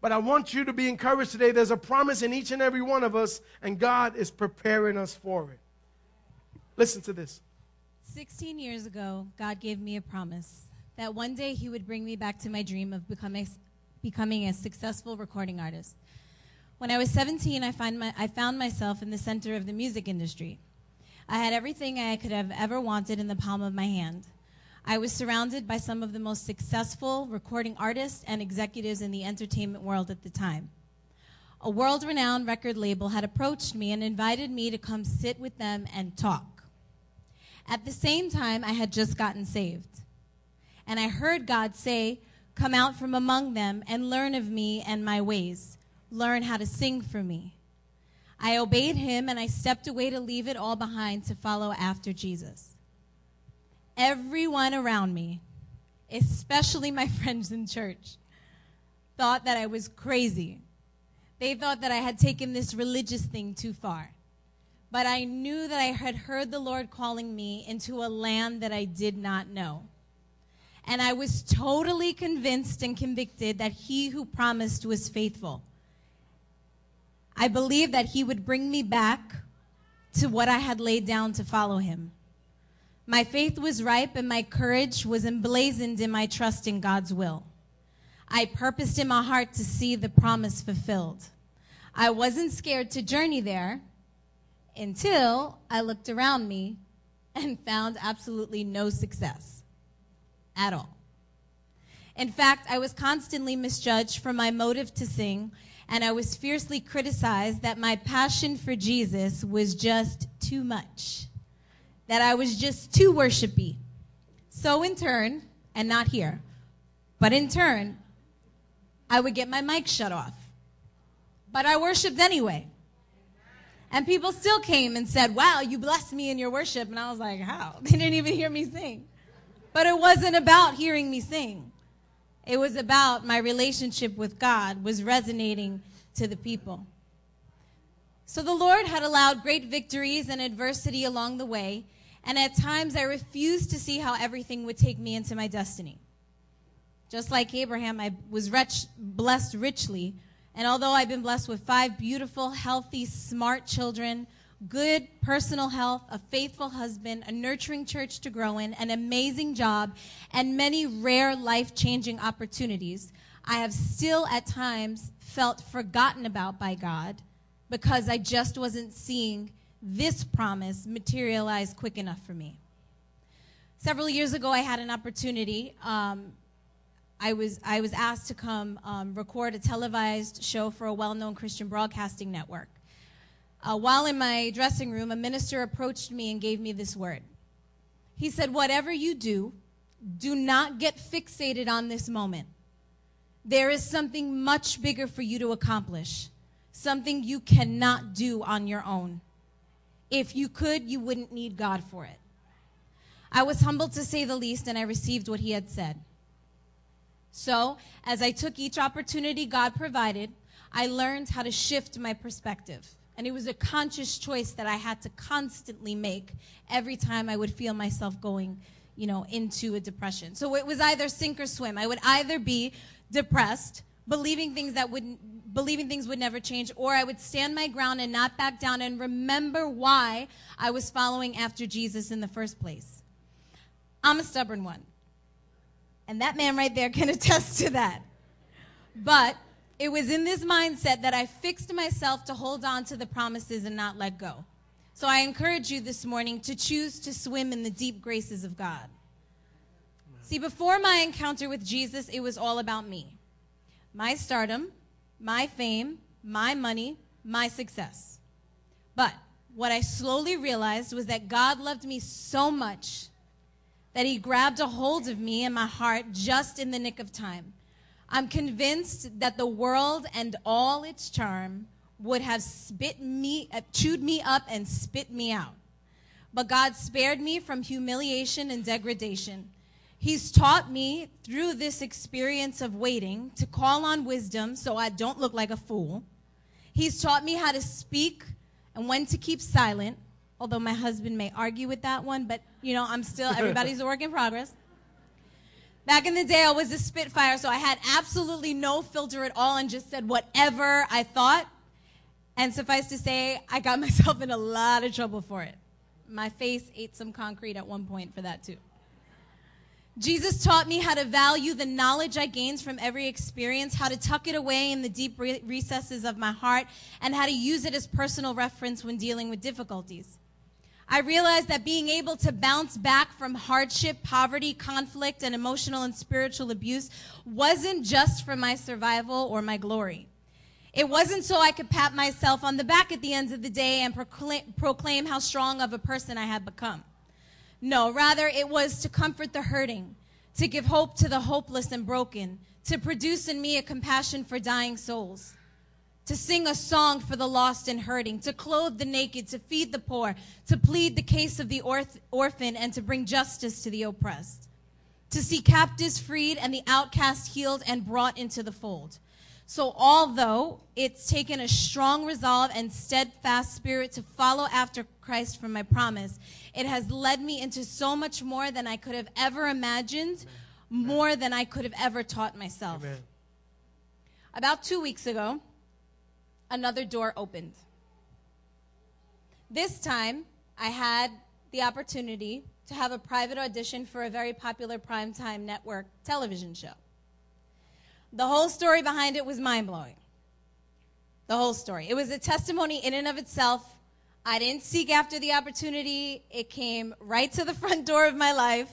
But I want you to be encouraged today. There's a promise in each and every one of us, and God is preparing us for it. Listen to this. 16 years ago, God gave me a promise that one day He would bring me back to my dream of becoming becoming a successful recording artist. When I was 17, I, find my, I found myself in the center of the music industry. I had everything I could have ever wanted in the palm of my hand. I was surrounded by some of the most successful recording artists and executives in the entertainment world at the time. A world renowned record label had approached me and invited me to come sit with them and talk. At the same time, I had just gotten saved. And I heard God say, Come out from among them and learn of me and my ways. Learn how to sing for me. I obeyed him and I stepped away to leave it all behind to follow after Jesus. Everyone around me, especially my friends in church, thought that I was crazy. They thought that I had taken this religious thing too far. But I knew that I had heard the Lord calling me into a land that I did not know. And I was totally convinced and convicted that he who promised was faithful. I believed that he would bring me back to what I had laid down to follow him. My faith was ripe and my courage was emblazoned in my trust in God's will. I purposed in my heart to see the promise fulfilled. I wasn't scared to journey there until I looked around me and found absolutely no success at all. In fact, I was constantly misjudged for my motive to sing, and I was fiercely criticized that my passion for Jesus was just too much, that I was just too worshipy. So, in turn, and not here, but in turn, I would get my mic shut off. But I worshiped anyway. And people still came and said, Wow, you blessed me in your worship. And I was like, How? They didn't even hear me sing. But it wasn't about hearing me sing. It was about my relationship with God was resonating to the people. So the Lord had allowed great victories and adversity along the way, and at times I refused to see how everything would take me into my destiny. Just like Abraham, I was rich, blessed richly. And although I've been blessed with five beautiful, healthy, smart children, good personal health, a faithful husband, a nurturing church to grow in, an amazing job, and many rare life changing opportunities, I have still at times felt forgotten about by God because I just wasn't seeing this promise materialize quick enough for me. Several years ago, I had an opportunity. Um, I was, I was asked to come um, record a televised show for a well known Christian broadcasting network. Uh, while in my dressing room, a minister approached me and gave me this word. He said, Whatever you do, do not get fixated on this moment. There is something much bigger for you to accomplish, something you cannot do on your own. If you could, you wouldn't need God for it. I was humbled to say the least, and I received what he had said. So, as I took each opportunity God provided, I learned how to shift my perspective. And it was a conscious choice that I had to constantly make every time I would feel myself going, you know, into a depression. So it was either sink or swim. I would either be depressed, believing things that wouldn't believing things would never change, or I would stand my ground and not back down and remember why I was following after Jesus in the first place. I'm a stubborn one. And that man right there can attest to that. But it was in this mindset that I fixed myself to hold on to the promises and not let go. So I encourage you this morning to choose to swim in the deep graces of God. See, before my encounter with Jesus, it was all about me my stardom, my fame, my money, my success. But what I slowly realized was that God loved me so much that he grabbed a hold of me and my heart just in the nick of time. I'm convinced that the world and all its charm would have spit me, uh, chewed me up and spit me out. But God spared me from humiliation and degradation. He's taught me through this experience of waiting to call on wisdom so I don't look like a fool. He's taught me how to speak and when to keep silent although my husband may argue with that one, but you know, I'm still, everybody's a work in progress. Back in the day, I was a Spitfire, so I had absolutely no filter at all and just said whatever I thought. And suffice to say, I got myself in a lot of trouble for it. My face ate some concrete at one point for that, too. Jesus taught me how to value the knowledge I gained from every experience, how to tuck it away in the deep recesses of my heart, and how to use it as personal reference when dealing with difficulties. I realized that being able to bounce back from hardship, poverty, conflict, and emotional and spiritual abuse wasn't just for my survival or my glory. It wasn't so I could pat myself on the back at the end of the day and proclaim, proclaim how strong of a person I had become. No, rather, it was to comfort the hurting, to give hope to the hopeless and broken, to produce in me a compassion for dying souls to sing a song for the lost and hurting, to clothe the naked, to feed the poor, to plead the case of the orth- orphan, and to bring justice to the oppressed, to see captives freed and the outcast healed and brought into the fold. So, although it's taken a strong resolve and steadfast spirit to follow after Christ for my promise, it has led me into so much more than I could have ever imagined, Amen. more than I could have ever taught myself. Amen. About two weeks ago, another door opened. This time, I had the opportunity to have a private audition for a very popular primetime network television show. The whole story behind it was mind blowing. The whole story. It was a testimony in and of itself. I didn't seek after the opportunity, it came right to the front door of my life.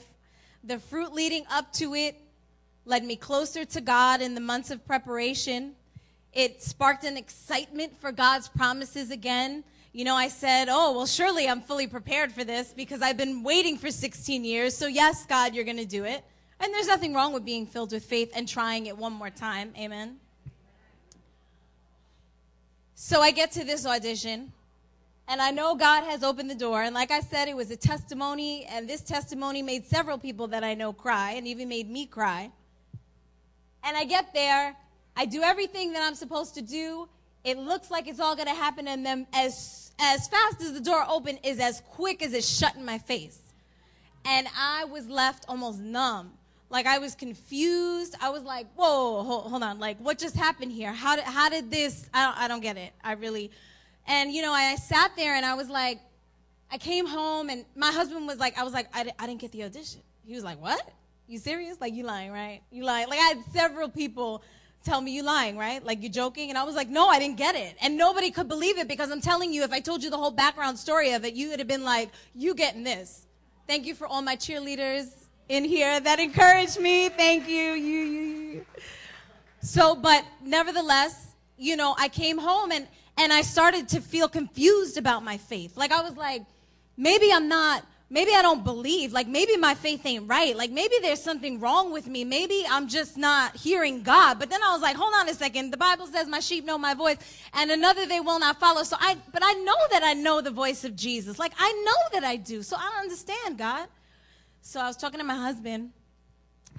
The fruit leading up to it led me closer to God in the months of preparation. It sparked an excitement for God's promises again. You know, I said, Oh, well, surely I'm fully prepared for this because I've been waiting for 16 years. So, yes, God, you're going to do it. And there's nothing wrong with being filled with faith and trying it one more time. Amen. So I get to this audition, and I know God has opened the door. And like I said, it was a testimony, and this testimony made several people that I know cry, and even made me cry. And I get there, I do everything that I'm supposed to do. It looks like it's all going to happen, and then as as fast as the door opened is as quick as it's shut in my face. And I was left almost numb. Like I was confused. I was like, "Whoa, hold, hold on! Like, what just happened here? How did how did this? I don't I don't get it. I really." And you know, I, I sat there and I was like, I came home and my husband was like, I was like, I, I didn't get the audition. He was like, What? You serious? Like you lying, right? You lying? Like I had several people tell me you're lying, right? Like you're joking. And I was like, no, I didn't get it. And nobody could believe it because I'm telling you, if I told you the whole background story of it, you would have been like, you getting this. Thank you for all my cheerleaders in here that encouraged me. Thank you. You, you, you. So, but nevertheless, you know, I came home and, and I started to feel confused about my faith. Like I was like, maybe I'm not, maybe I don't believe. Like maybe my faith ain't right. Like maybe there's something wrong with me. Maybe I'm just not hearing God. But then I was like, hold on a second. The Bible says my sheep know my voice and another they will not follow. So I, but I know that I know the voice of Jesus. Like I know that I do. So I don't understand God. So I was talking to my husband,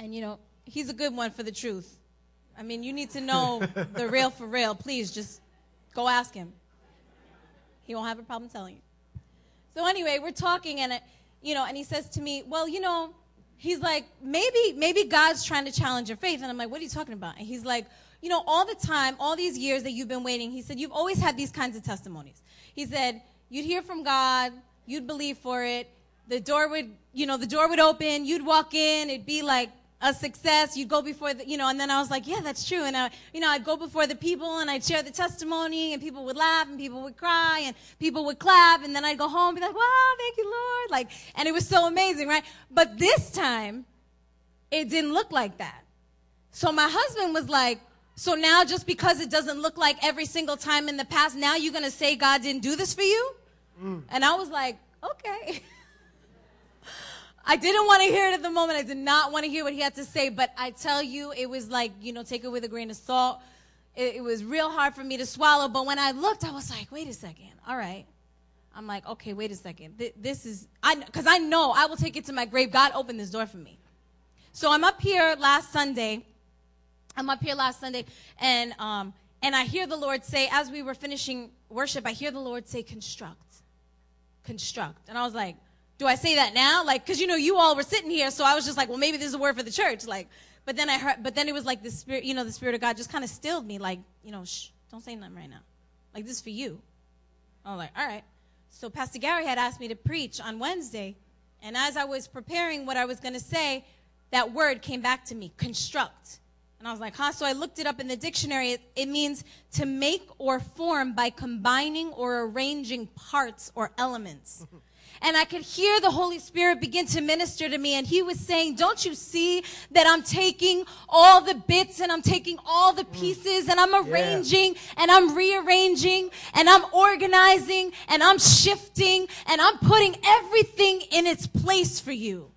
and you know, he's a good one for the truth. I mean, you need to know the real for real. Please just go ask him. He won't have a problem telling you. So anyway, we're talking, and you know, and he says to me, "Well, you know," he's like, "Maybe, maybe God's trying to challenge your faith." And I'm like, "What are you talking about?" And he's like, "You know, all the time, all these years that you've been waiting," he said, "You've always had these kinds of testimonies." He said, "You'd hear from God, you'd believe for it, the door would, you know, the door would open, you'd walk in, it'd be like a success. You'd go before the, you know, and then I was like, yeah, that's true. And I, you know, I'd go before the people and I'd share the testimony and people would laugh and people would cry and people would clap. And then I'd go home and be like, wow, thank you, Lord. Like, and it was so amazing, right? But this time, it didn't look like that. So my husband was like, so now just because it doesn't look like every single time in the past, now you're going to say God didn't do this for you? Mm. And I was like, okay. I didn't want to hear it at the moment. I did not want to hear what he had to say, but I tell you, it was like, you know, take it with a grain of salt. It, it was real hard for me to swallow, but when I looked, I was like, wait a second. All right. I'm like, okay, wait a second. This is, I, because I know I will take it to my grave. God opened this door for me. So I'm up here last Sunday. I'm up here last Sunday, and um, and I hear the Lord say, as we were finishing worship, I hear the Lord say, construct, construct, and I was like, do I say that now? Like, cause you know, you all were sitting here, so I was just like, well, maybe this is a word for the church. Like, but then I heard, but then it was like the spirit, you know, the spirit of God just kind of stilled me, like, you know, shh, don't say nothing right now. Like, this is for you. I was like, all right. So Pastor Gary had asked me to preach on Wednesday, and as I was preparing what I was going to say, that word came back to me, construct. And I was like, huh? So I looked it up in the dictionary. It, it, means to make or form by combining or arranging parts or elements. and I could hear the Holy Spirit begin to minister to me. And He was saying, Don't you see that I'm taking all the bits and I'm taking all the mm. pieces and I'm arranging yeah. and I'm rearranging and I'm organizing and I'm shifting and I'm putting everything in its place for you.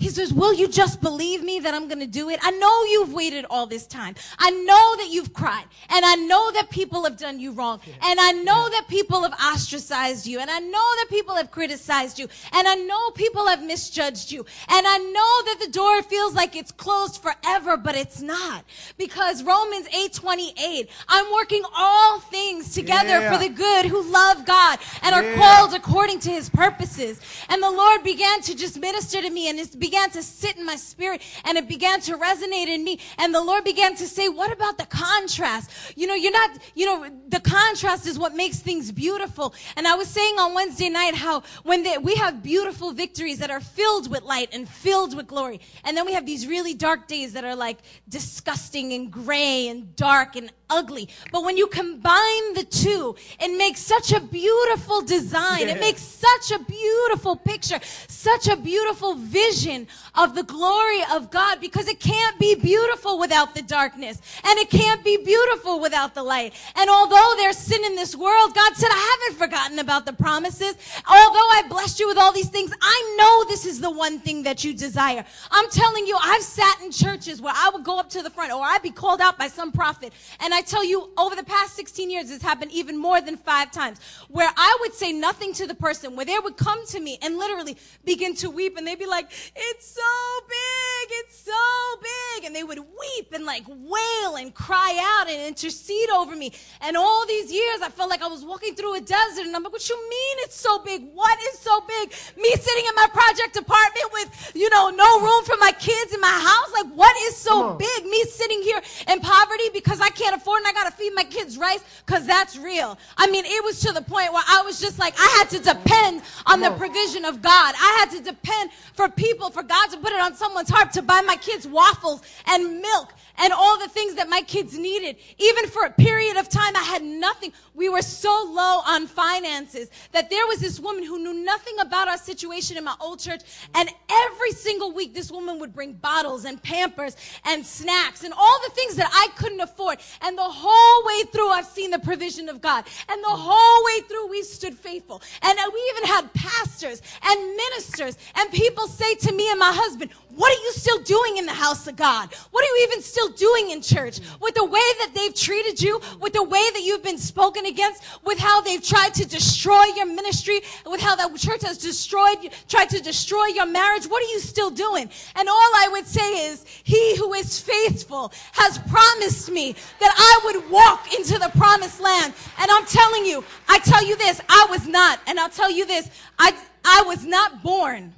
He says, Will you just believe me that I'm going to do it? I know you've waited all this time. I know that you've cried. And I know that people have done you wrong. And I know that people have ostracized you. And I know that people have criticized you. And I know people have misjudged you. And I know that the door feels like it's closed forever, but it's not. Because Romans 8 28, I'm working all things together yeah. for the good who love God and are called according to his purposes. And the Lord began to just minister to me and it's began to sit in my spirit and it began to resonate in me. And the Lord began to say, what about the contrast? You know, you're not, you know, the contrast is what makes things beautiful. And I was saying on Wednesday night how when they, we have beautiful victories that are filled with light and filled with glory. And then we have these really dark days that are like disgusting and gray and dark and ugly. But when you combine the two, it makes such a beautiful design. Yeah. It makes such a beautiful picture, such a beautiful vision of the glory of God because it can't be beautiful without the darkness and it can't be beautiful without the light. And although there's sin in this world, God said, I haven't forgotten about the promises. Although I blessed you with all these things, I know this is the one thing that you desire. I'm telling you, I've sat in churches where I would go up to the front or I'd be called out by some prophet and I I tell you, over the past 16 years, it's happened even more than five times, where I would say nothing to the person, where they would come to me and literally begin to weep, and they'd be like, It's so big, it's so big. And they would weep and like wail and cry out and intercede over me. And all these years, I felt like I was walking through a desert, and I'm like, What you mean it's so big? What is so big? Me sitting in my project apartment with, you know, no room for my kids in my house? Like, what is so big? Me sitting here in poverty because I can't afford and I gotta feed my kids rice because that's real. I mean, it was to the point where I was just like, I had to depend on the provision of God. I had to depend for people, for God to put it on someone's heart to buy my kids waffles and milk and all the things that my kids needed. Even for a period of time, I had nothing. We were so low on finances that there was this woman who knew nothing about our situation in my old church. And every single week, this woman would bring bottles and pampers and snacks and all the things that I couldn't afford. And the whole way through, I've seen the provision of God. And the whole way through, we stood faithful. And we even had pastors and ministers and people say to me and my husband, what are you still doing in the house of God? What are you even still doing in church? With the way that they've treated you, with the way that you've been spoken against, with how they've tried to destroy your ministry, with how the church has destroyed, tried to destroy your marriage, what are you still doing? And all I would say is, he who is faithful has promised me that I would walk into the promised land. And I'm telling you, I tell you this, I was not, and I'll tell you this, I, I was not born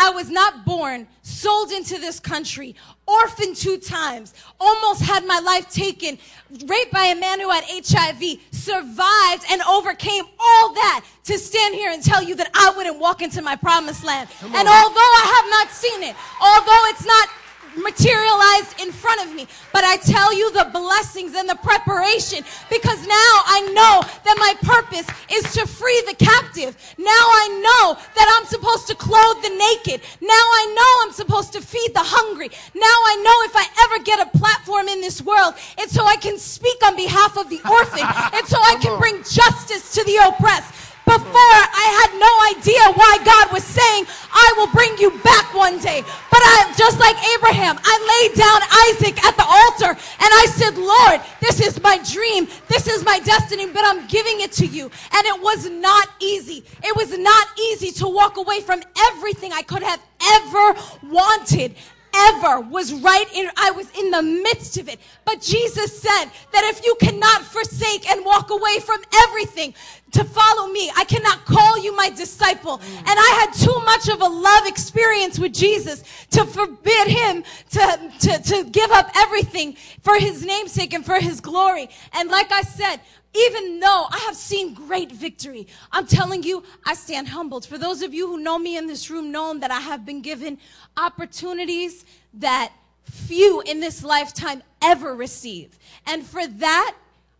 I was not born, sold into this country, orphaned two times, almost had my life taken, raped by a man who had HIV, survived and overcame all that to stand here and tell you that I wouldn't walk into my promised land. And although I have not seen it, although it's not materialized in front of me. But I tell you the blessings and the preparation because now I know that my purpose is to free the captive. Now I know that I'm supposed to clothe the naked. Now I know I'm supposed to feed the hungry. Now I know if I ever get a platform in this world, it's so I can speak on behalf of the orphan. and so I can bring justice to the oppressed. Before, I had no idea why God was saying, I will bring you back one day. But I, just like Abraham, I laid down Isaac at the altar and I said, Lord, this is my dream. This is my destiny, but I'm giving it to you. And it was not easy. It was not easy to walk away from everything I could have ever wanted ever was right in, I was in the midst of it. But Jesus said that if you cannot forsake and walk away from everything to follow me, I cannot call you my disciple. And I had too much of a love experience with Jesus to forbid him to, to, to give up everything for his namesake and for his glory. And like I said, even though I have seen great victory, I'm telling you, I stand humbled. For those of you who know me in this room, know that I have been given opportunities that few in this lifetime ever receive. And for that,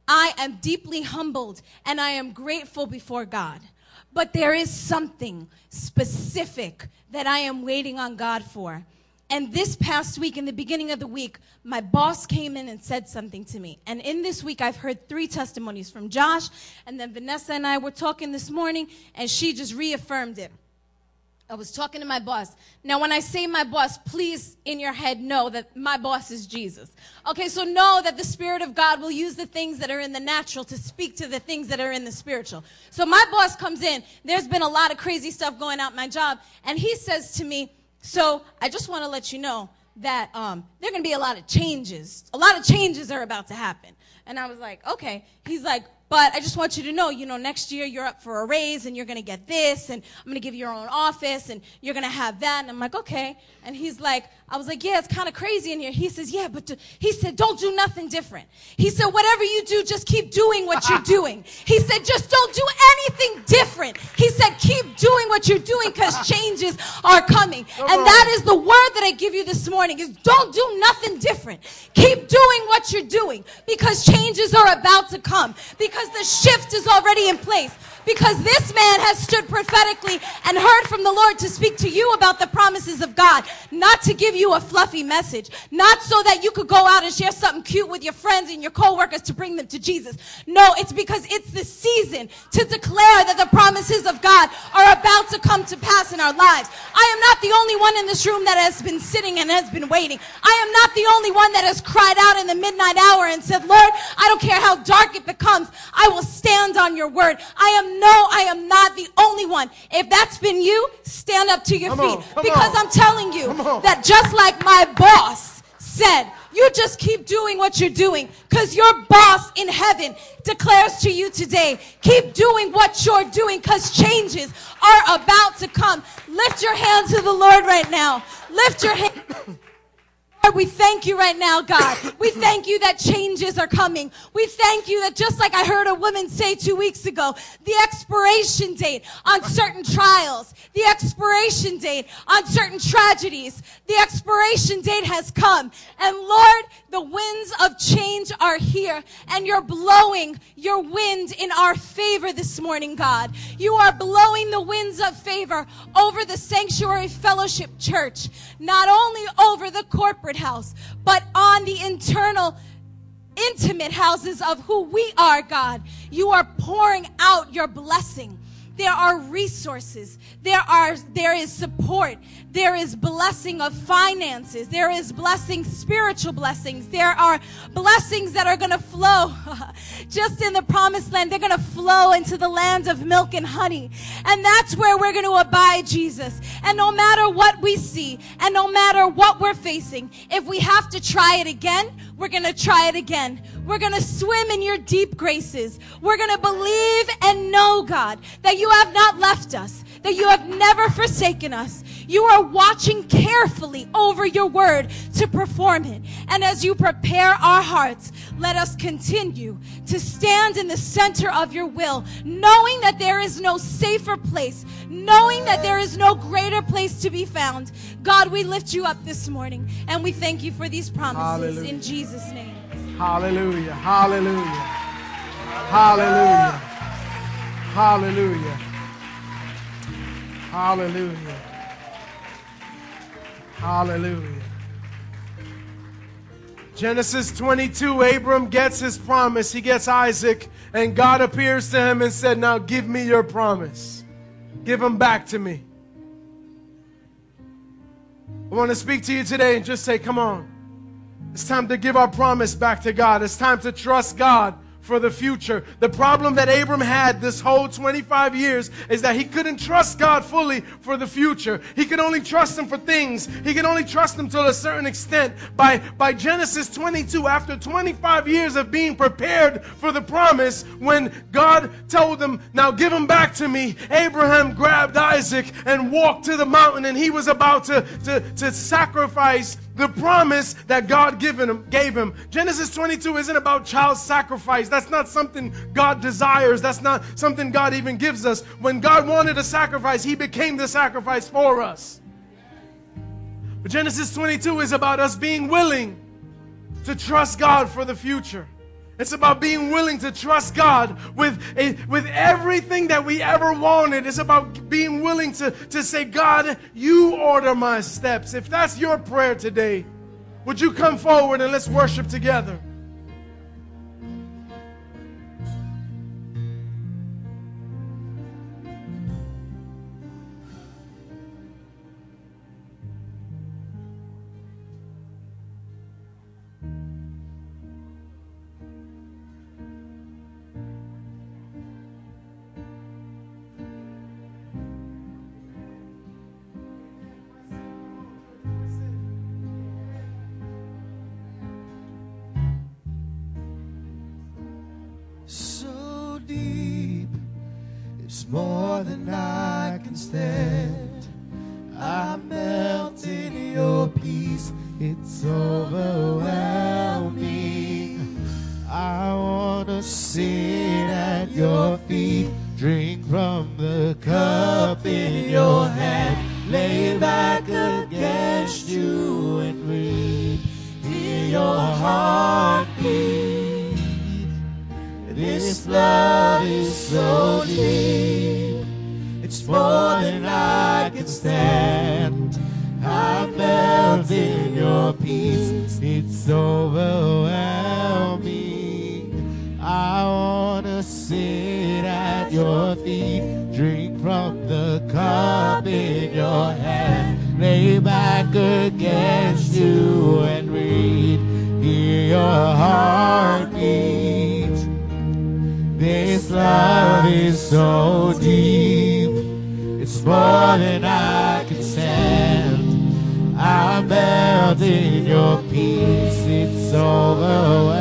I am deeply humbled and I am grateful before God. But there is something specific that I am waiting on God for. And this past week, in the beginning of the week, my boss came in and said something to me. And in this week, I've heard three testimonies from Josh, and then Vanessa and I were talking this morning, and she just reaffirmed it. I was talking to my boss. Now, when I say my boss, please in your head know that my boss is Jesus. Okay, so know that the Spirit of God will use the things that are in the natural to speak to the things that are in the spiritual. So my boss comes in. There's been a lot of crazy stuff going out my job, and he says to me, so I just want to let you know that um, there are going to be a lot of changes. A lot of changes are about to happen. And I was like, okay. He's like, but I just want you to know, you know, next year you're up for a raise and you're going to get this and I'm going to give you your own office and you're going to have that. And I'm like, okay. And he's like, I was like, yeah, it's kind of crazy in here. He says, yeah, but to, he said, don't do nothing different. He said, whatever you do, just keep doing what you're doing. He said, just don't do anything different. He said, keep doing what you're doing because changes are coming. And that is the word that I give you this morning is don't do nothing different. Keep doing what you're doing because changes are about to come because the shift is already in place because this man has stood prophetically and heard from the Lord to speak to you about the promises of God, not to give you a fluffy message, not so that you could go out and share something cute with your friends and your coworkers to bring them to Jesus. No, it's because it's the season to declare that the promises of God are about to come to pass in our lives. I am not the only one in this room that has been sitting and has been waiting. I am not the only one that has cried out in the midnight hour and said, Lord, I don't care how dark it becomes. I will stand on your word. I am no, I am not the only one. If that's been you, stand up to your Come feet. on, because on. I'm telling you that just like my boss said, you just keep doing what you're doing because your boss in heaven declares to you today, keep doing what you're doing because changes are about to come. Lift your hand to the Lord right now. Lift your hand. Lord, we thank you right now, God. We thank you that changes are coming. We thank you that just like I heard a woman say two weeks ago, the expiration date on certain trials, the expiration date on certain tragedies, the expiration date has come. And Lord, the winds of change are here and you're blowing your wind in our favor this morning, God. You are blowing the winds of favor over the Sanctuary Fellowship Church, not only over the corporate house, but on the internal intimate houses of who we are, God. You are pouring out your blessing. There are resources. There are, there is support. There is blessing of finances. There is blessing, spiritual blessings. There are blessings that are going to flow just in the promised land. They're going to flow into the land of milk and honey. And that's where we're going to abide, Jesus. And no matter what we see and no matter what we're facing, if we have to try it again, we're going to try it again. We're going to swim in your deep graces. We're going to believe and know, God, that you have not left us, that you have never forsaken us. You are watching carefully over your word to perform it. And as you prepare our hearts, let us continue to stand in the center of your will, knowing that there is no safer place, knowing that there is no greater place to be found. God, we lift you up this morning and we thank you for these promises Hallelujah. in Jesus' name. Hallelujah. Hallelujah. Hallelujah. Hallelujah. Hallelujah. Hallelujah. Genesis 22, Abram gets his promise. He gets Isaac, and God appears to him and said, Now give me your promise. Give him back to me. I want to speak to you today and just say, Come on. It's time to give our promise back to God. It's time to trust God for the future. The problem that Abram had this whole 25 years is that he couldn't trust God fully for the future. He could only trust him for things. He could only trust him to a certain extent. By, by Genesis 22, after 25 years of being prepared for the promise, when God told him, now give him back to me, Abraham grabbed Isaac and walked to the mountain and he was about to, to, to sacrifice the promise that God given him, gave him. Genesis 22 isn't about child sacrifice. That's not something God desires. That's not something God even gives us. When God wanted a sacrifice, he became the sacrifice for us. But Genesis 22 is about us being willing to trust God for the future. It's about being willing to trust God with, a, with everything that we ever wanted. It's about being willing to, to say, God, you order my steps. If that's your prayer today, would you come forward and let's worship together? Can stand. I melt in your peace. It's overwhelming. I wanna sit at your feet, drink from the cup in your hand, lay back against you and read. Hear your heartbeat. This love is so deep. More than I can stand. I'm melt in your peace. It's overwhelming.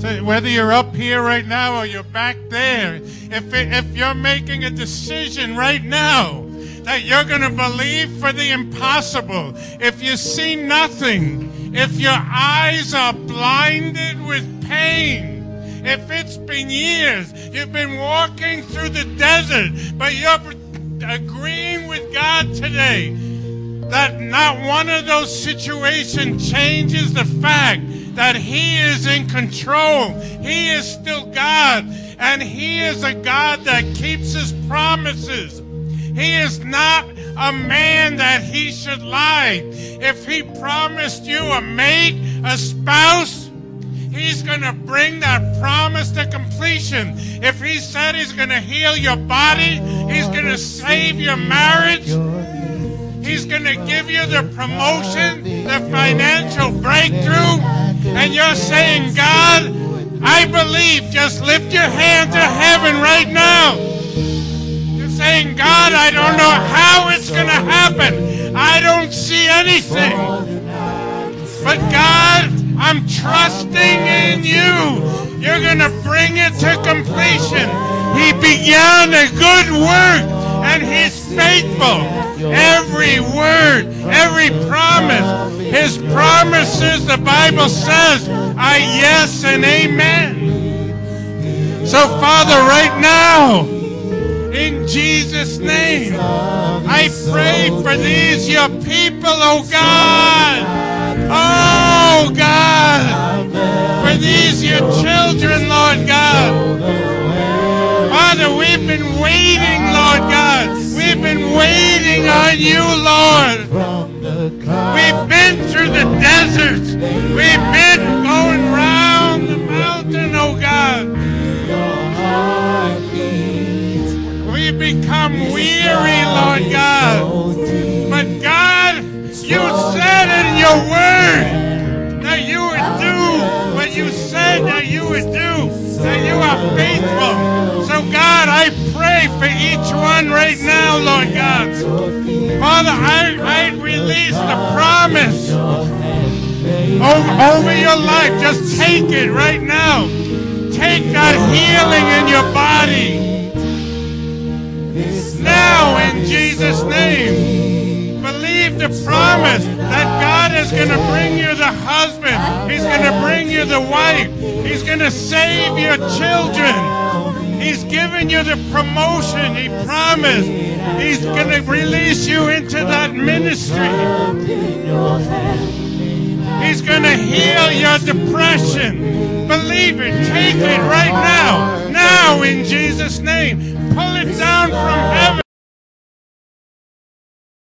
So whether you're up here right now or you're back there, if, it, if you're making a decision right now that you're going to believe for the impossible, if you see nothing, if your eyes are blinded with pain, if it's been years, you've been walking through the desert, but you're agreeing with God today that not one of those situations changes the fact that He is in control. He is still God, and He is a God that keeps His promises. He is not a man that He should lie. If He promised you a mate, a spouse, He's going to bring that promise to completion. If He said He's going to heal your body, He's going to save your marriage. He's going to give you the promotion, the financial breakthrough. And you're saying, God, I believe. Just lift your hand to heaven right now. Saying, God, I don't know how it's going to happen. I don't see anything. But God, I'm trusting in you. You're going to bring it to completion. He began a good work and he's faithful. Every word, every promise, his promises, the Bible says, are yes and amen. So, Father, right now, in Jesus' name, I pray for these, your people, oh God. Oh God. For these, your children, Lord God. Father, we've been waiting, Lord God. We've been waiting on you, Lord. We've been through the deserts. We've been going round the mountain, oh God. Become weary, Lord God. But God, you said in your word that you would do what you said that you would do. That you are faithful. So God, I pray for each one right now, Lord God. Father, I, I release the promise over, over your life. Just take it right now. Take that healing in your body. Jesus' name, believe the promise that God is going to bring you the husband. He's going to bring you the wife. He's going to save your children. He's given you the promotion he promised. He's going to release you into that ministry. He's going to heal your depression. Believe it. Take it right now. Now, in Jesus' name. Pull it down from